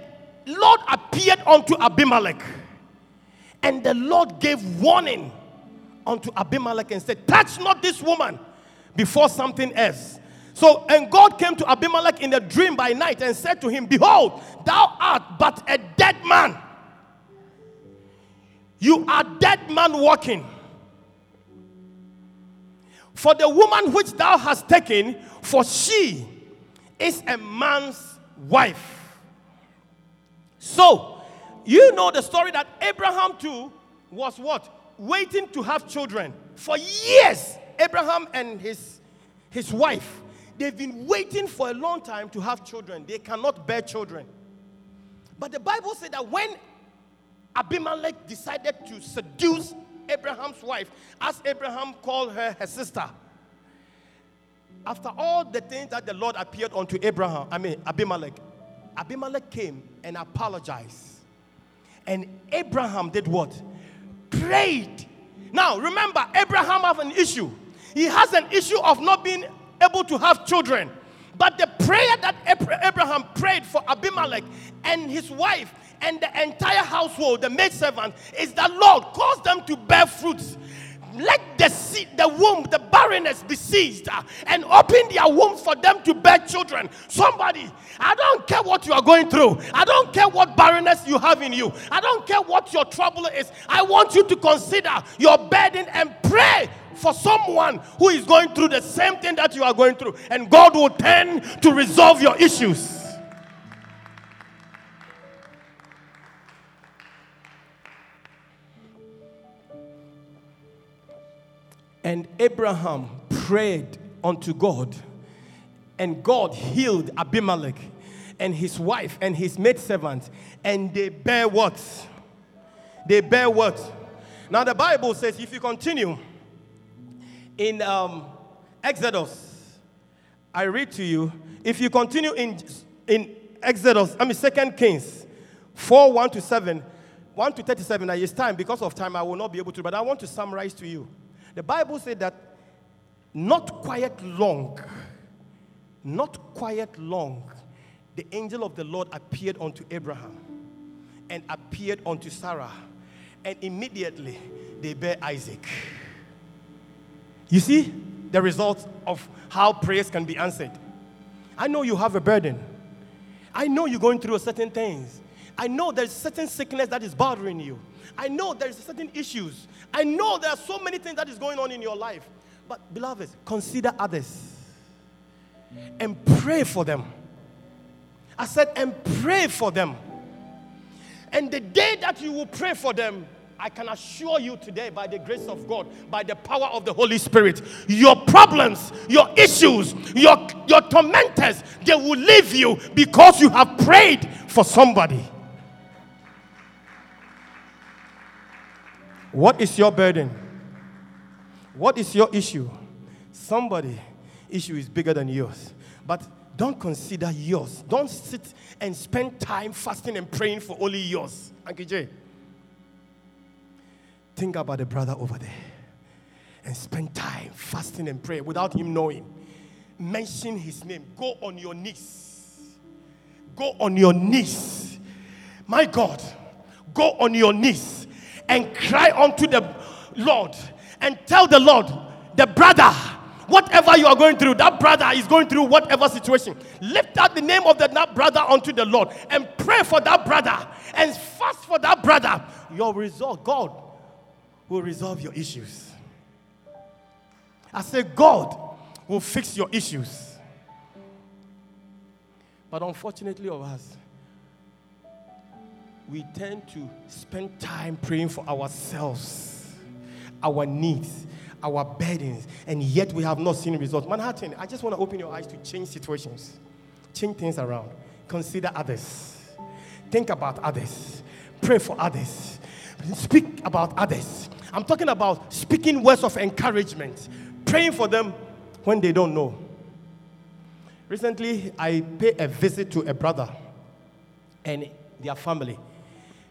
Lord appeared unto Abimelech. And the Lord gave warning unto Abimelech and said, Touch not this woman before something else. So, and God came to Abimelech in a dream by night and said to him, Behold, thou art but a dead man. You are dead man walking. For the woman which thou hast taken, for she is a man's wife. So, you know the story that Abraham too was what? Waiting to have children. For years, Abraham and his, his wife, they've been waiting for a long time to have children. They cannot bear children. But the Bible said that when Abimelech decided to seduce Abraham's wife, as Abraham called her her sister, after all the things that the Lord appeared unto Abraham, I mean Abimelech, Abimelech came and apologized. And Abraham did what? Prayed. Now remember, Abraham have an issue. He has an issue of not being able to have children. But the prayer that Abraham prayed for Abimelech and his wife and the entire household, the maidservant, is that Lord cause them to bear fruits. Let the seed, the womb, the barrenness be seized uh, and open their womb for them to bear children. Somebody, I don't care what you are going through. I don't care what barrenness you have in you. I don't care what your trouble is. I want you to consider your burden and pray for someone who is going through the same thing that you are going through, and God will tend to resolve your issues. And Abraham prayed unto God, and God healed Abimelech and his wife and his maidservant, and they bear what? They bear what? Now, the Bible says, if you continue in um, Exodus, I read to you, if you continue in, in Exodus, I mean, Second Kings 4 1 to 7, 1 to 37, now it's time, because of time, I will not be able to, but I want to summarize to you. The Bible said that not quite long, not quite long, the angel of the Lord appeared unto Abraham and appeared unto Sarah, and immediately they bear Isaac. You see the result of how prayers can be answered. I know you have a burden. I know you're going through certain things. I know there's certain sickness that is bothering you. I know there's certain issues. I know there are so many things that is going on in your life. But beloved, consider others and pray for them. I said, and pray for them. And the day that you will pray for them, I can assure you today, by the grace of God, by the power of the Holy Spirit, your problems, your issues, your, your tormentors, they will leave you because you have prayed for somebody. What is your burden? What is your issue? Somebody issue is bigger than yours. But don't consider yours. Don't sit and spend time fasting and praying for only yours. Uncle Jay. Think about the brother over there and spend time fasting and praying without him knowing. Mention his name. Go on your knees. Go on your knees. My God, go on your knees and cry unto the Lord and tell the Lord, the brother, whatever you are going through, that brother is going through whatever situation. Lift up the name of that brother unto the Lord and pray for that brother and fast for that brother. Your result, God will resolve your issues. I say, God will fix your issues. But unfortunately, of us, we tend to spend time praying for ourselves, our needs, our burdens, and yet we have not seen results. Manhattan, I just want to open your eyes to change situations, change things around, consider others, think about others, pray for others, speak about others. I'm talking about speaking words of encouragement, praying for them when they don't know. Recently, I paid a visit to a brother and their family.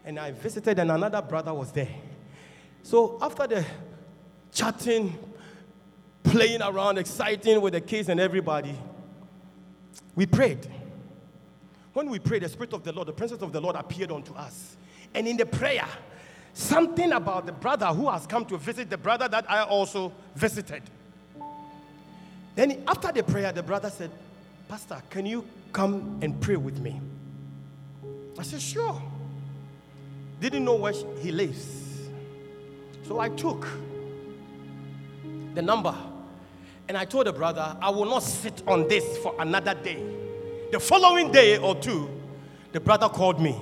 And I visited, and another brother was there. So after the chatting, playing around, exciting with the kids and everybody, we prayed. When we prayed, the Spirit of the Lord, the presence of the Lord appeared unto us. And in the prayer, something about the brother who has come to visit the brother that I also visited. Then after the prayer, the brother said, Pastor, can you come and pray with me? I said, Sure. Didn't know where he lives. So I took the number and I told the brother, I will not sit on this for another day. The following day or two, the brother called me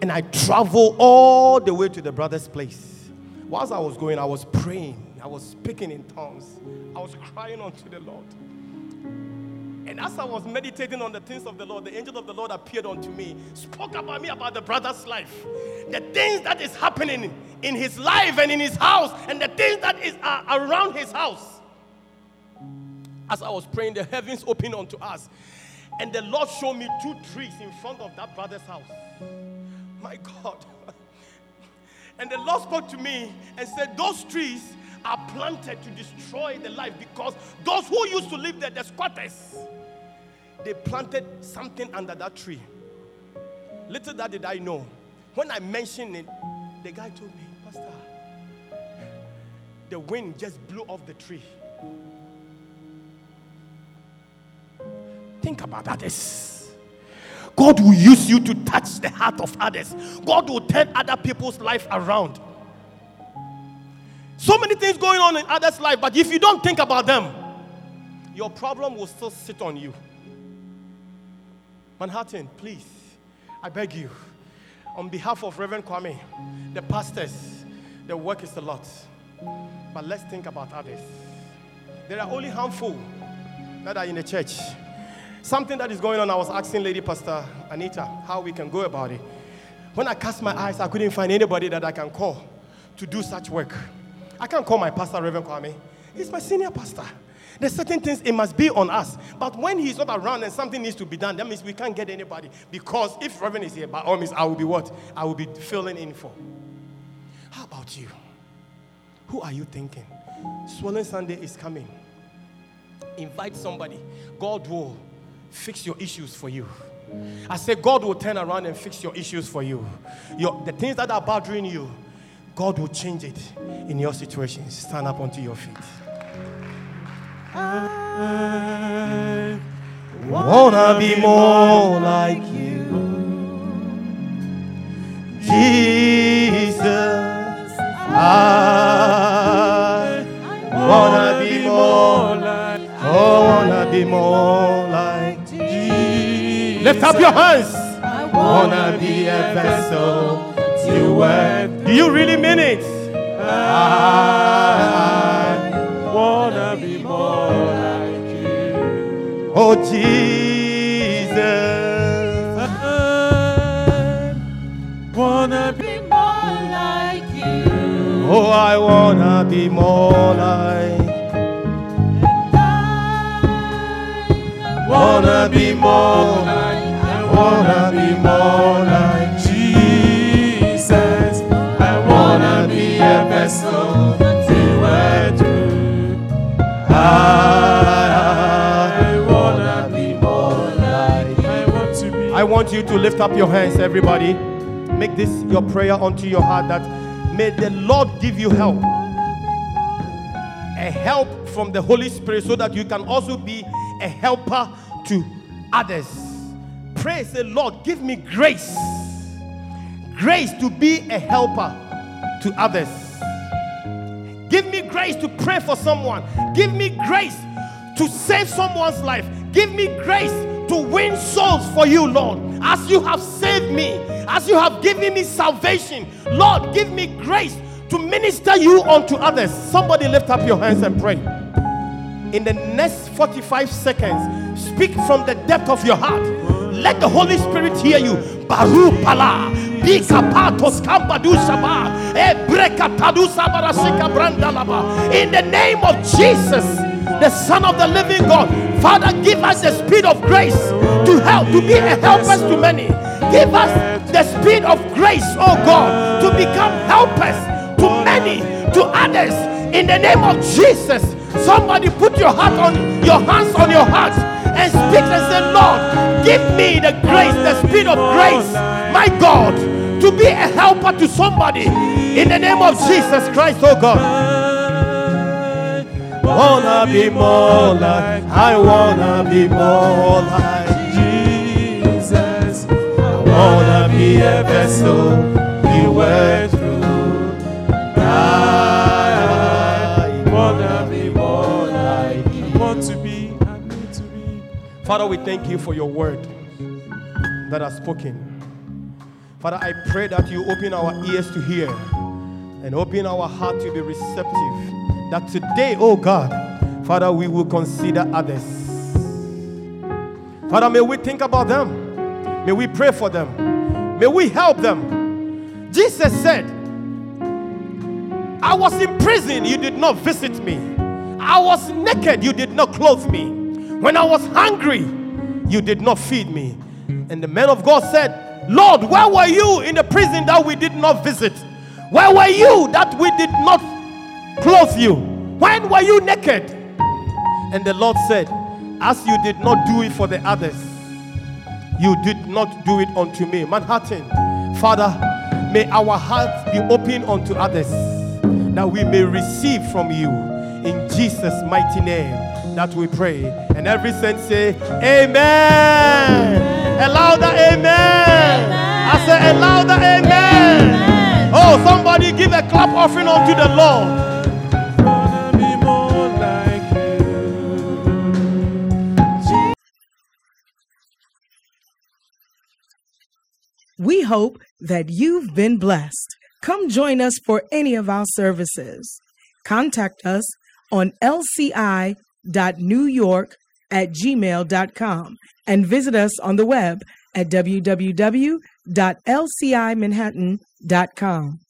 and I traveled all the way to the brother's place. Whilst I was going, I was praying, I was speaking in tongues, I was crying unto the Lord. And as I was meditating on the things of the Lord, the angel of the Lord appeared unto me, spoke about me about the brother's life, the things that is happening in his life and in his house, and the things that is uh, around his house. As I was praying, the heavens opened unto us, and the Lord showed me two trees in front of that brother's house. My God. And the Lord spoke to me and said, Those trees are planted to destroy the life because those who used to live there, the squatters, they planted something under that tree. Little that did I know. When I mentioned it, the guy told me, Pastor, the wind just blew off the tree. Think about others. God will use you to touch the heart of others. God will turn other people's life around. So many things going on in others' life, but if you don't think about them, your problem will still sit on you. Manhattan, please, I beg you, on behalf of Reverend Kwame, the pastors, the work is a lot, but let's think about others. There are only handful that are in the church. Something that is going on, I was asking Lady Pastor Anita how we can go about it. When I cast my eyes, I couldn't find anybody that I can call to do such work. I can't call my pastor Reverend Kwame. He's my senior pastor. There's certain things it must be on us. But when he's not around and something needs to be done, that means we can't get anybody. Because if Reverend is here, by all means, I will be what? I will be filling in for. How about you? Who are you thinking? Swollen Sunday is coming. Invite somebody. God will fix your issues for you. I say God will turn around and fix your issues for you. Your, the things that are bothering you, God will change it in your situation. Stand up onto your feet. I wanna be more like you, Jesus. I wanna be more like, oh, wanna be more like Jesus. Lift up your hands. I Wanna be a vessel to work. Do you really mean it? I Wanna be. Oh Jesus, I wanna be more like you. oh I wanna be more like, I wanna be more, I wanna be more like want you to lift up your hands, everybody. Make this your prayer unto your heart that May the Lord give you help. A help from the Holy Spirit so that you can also be a helper to others. Pray, say, Lord. Give me grace. Grace to be a helper to others. Give me grace to pray for someone. Give me grace to save someone's life. Give me grace to win souls for you, Lord. As you have saved me, as you have given me salvation, Lord, give me grace to minister you unto others. Somebody lift up your hands and pray. In the next 45 seconds, speak from the depth of your heart. Let the Holy Spirit hear you. Baru pala, kambadu. In the name of Jesus, the Son of the Living God, Father, give us the speed of grace to help, to be a helpers to many. Give us the speed of grace, oh God, to become helpers to many, to others. In the name of Jesus, somebody put your heart on your hands on your heart and speak and say, Lord, give me the grace, the speed of grace, my God, to be a helper to somebody. In the name of Jesus Christ, oh God. Wanna be more like, I wanna be more like Jesus. I wanna be a vessel you were through. I wanna be more like I want to be, I need to be. Father, we thank you for your word that has spoken. Father, I pray that you open our ears to hear and open our heart to be receptive. That today, oh God, Father, we will consider others. Father, may we think about them. May we pray for them. May we help them. Jesus said, I was in prison, you did not visit me. I was naked, you did not clothe me. When I was hungry, you did not feed me. And the man of God said, Lord, where were you in the prison that we did not visit? Where were you that we did not clothe you? When were you naked? And the Lord said, As you did not do it for the others, you did not do it unto me. Manhattan, Father, may our hearts be open unto others that we may receive from you. In Jesus' mighty name that we pray. And every saint say, Amen. A louder amen. I say, a louder amen. Oh, somebody give a clap offering unto the Lord. We hope that you've been blessed. Come join us for any of our services. Contact us on lci.newyork at gmail.com and visit us on the web at www.lcimanhattan.com.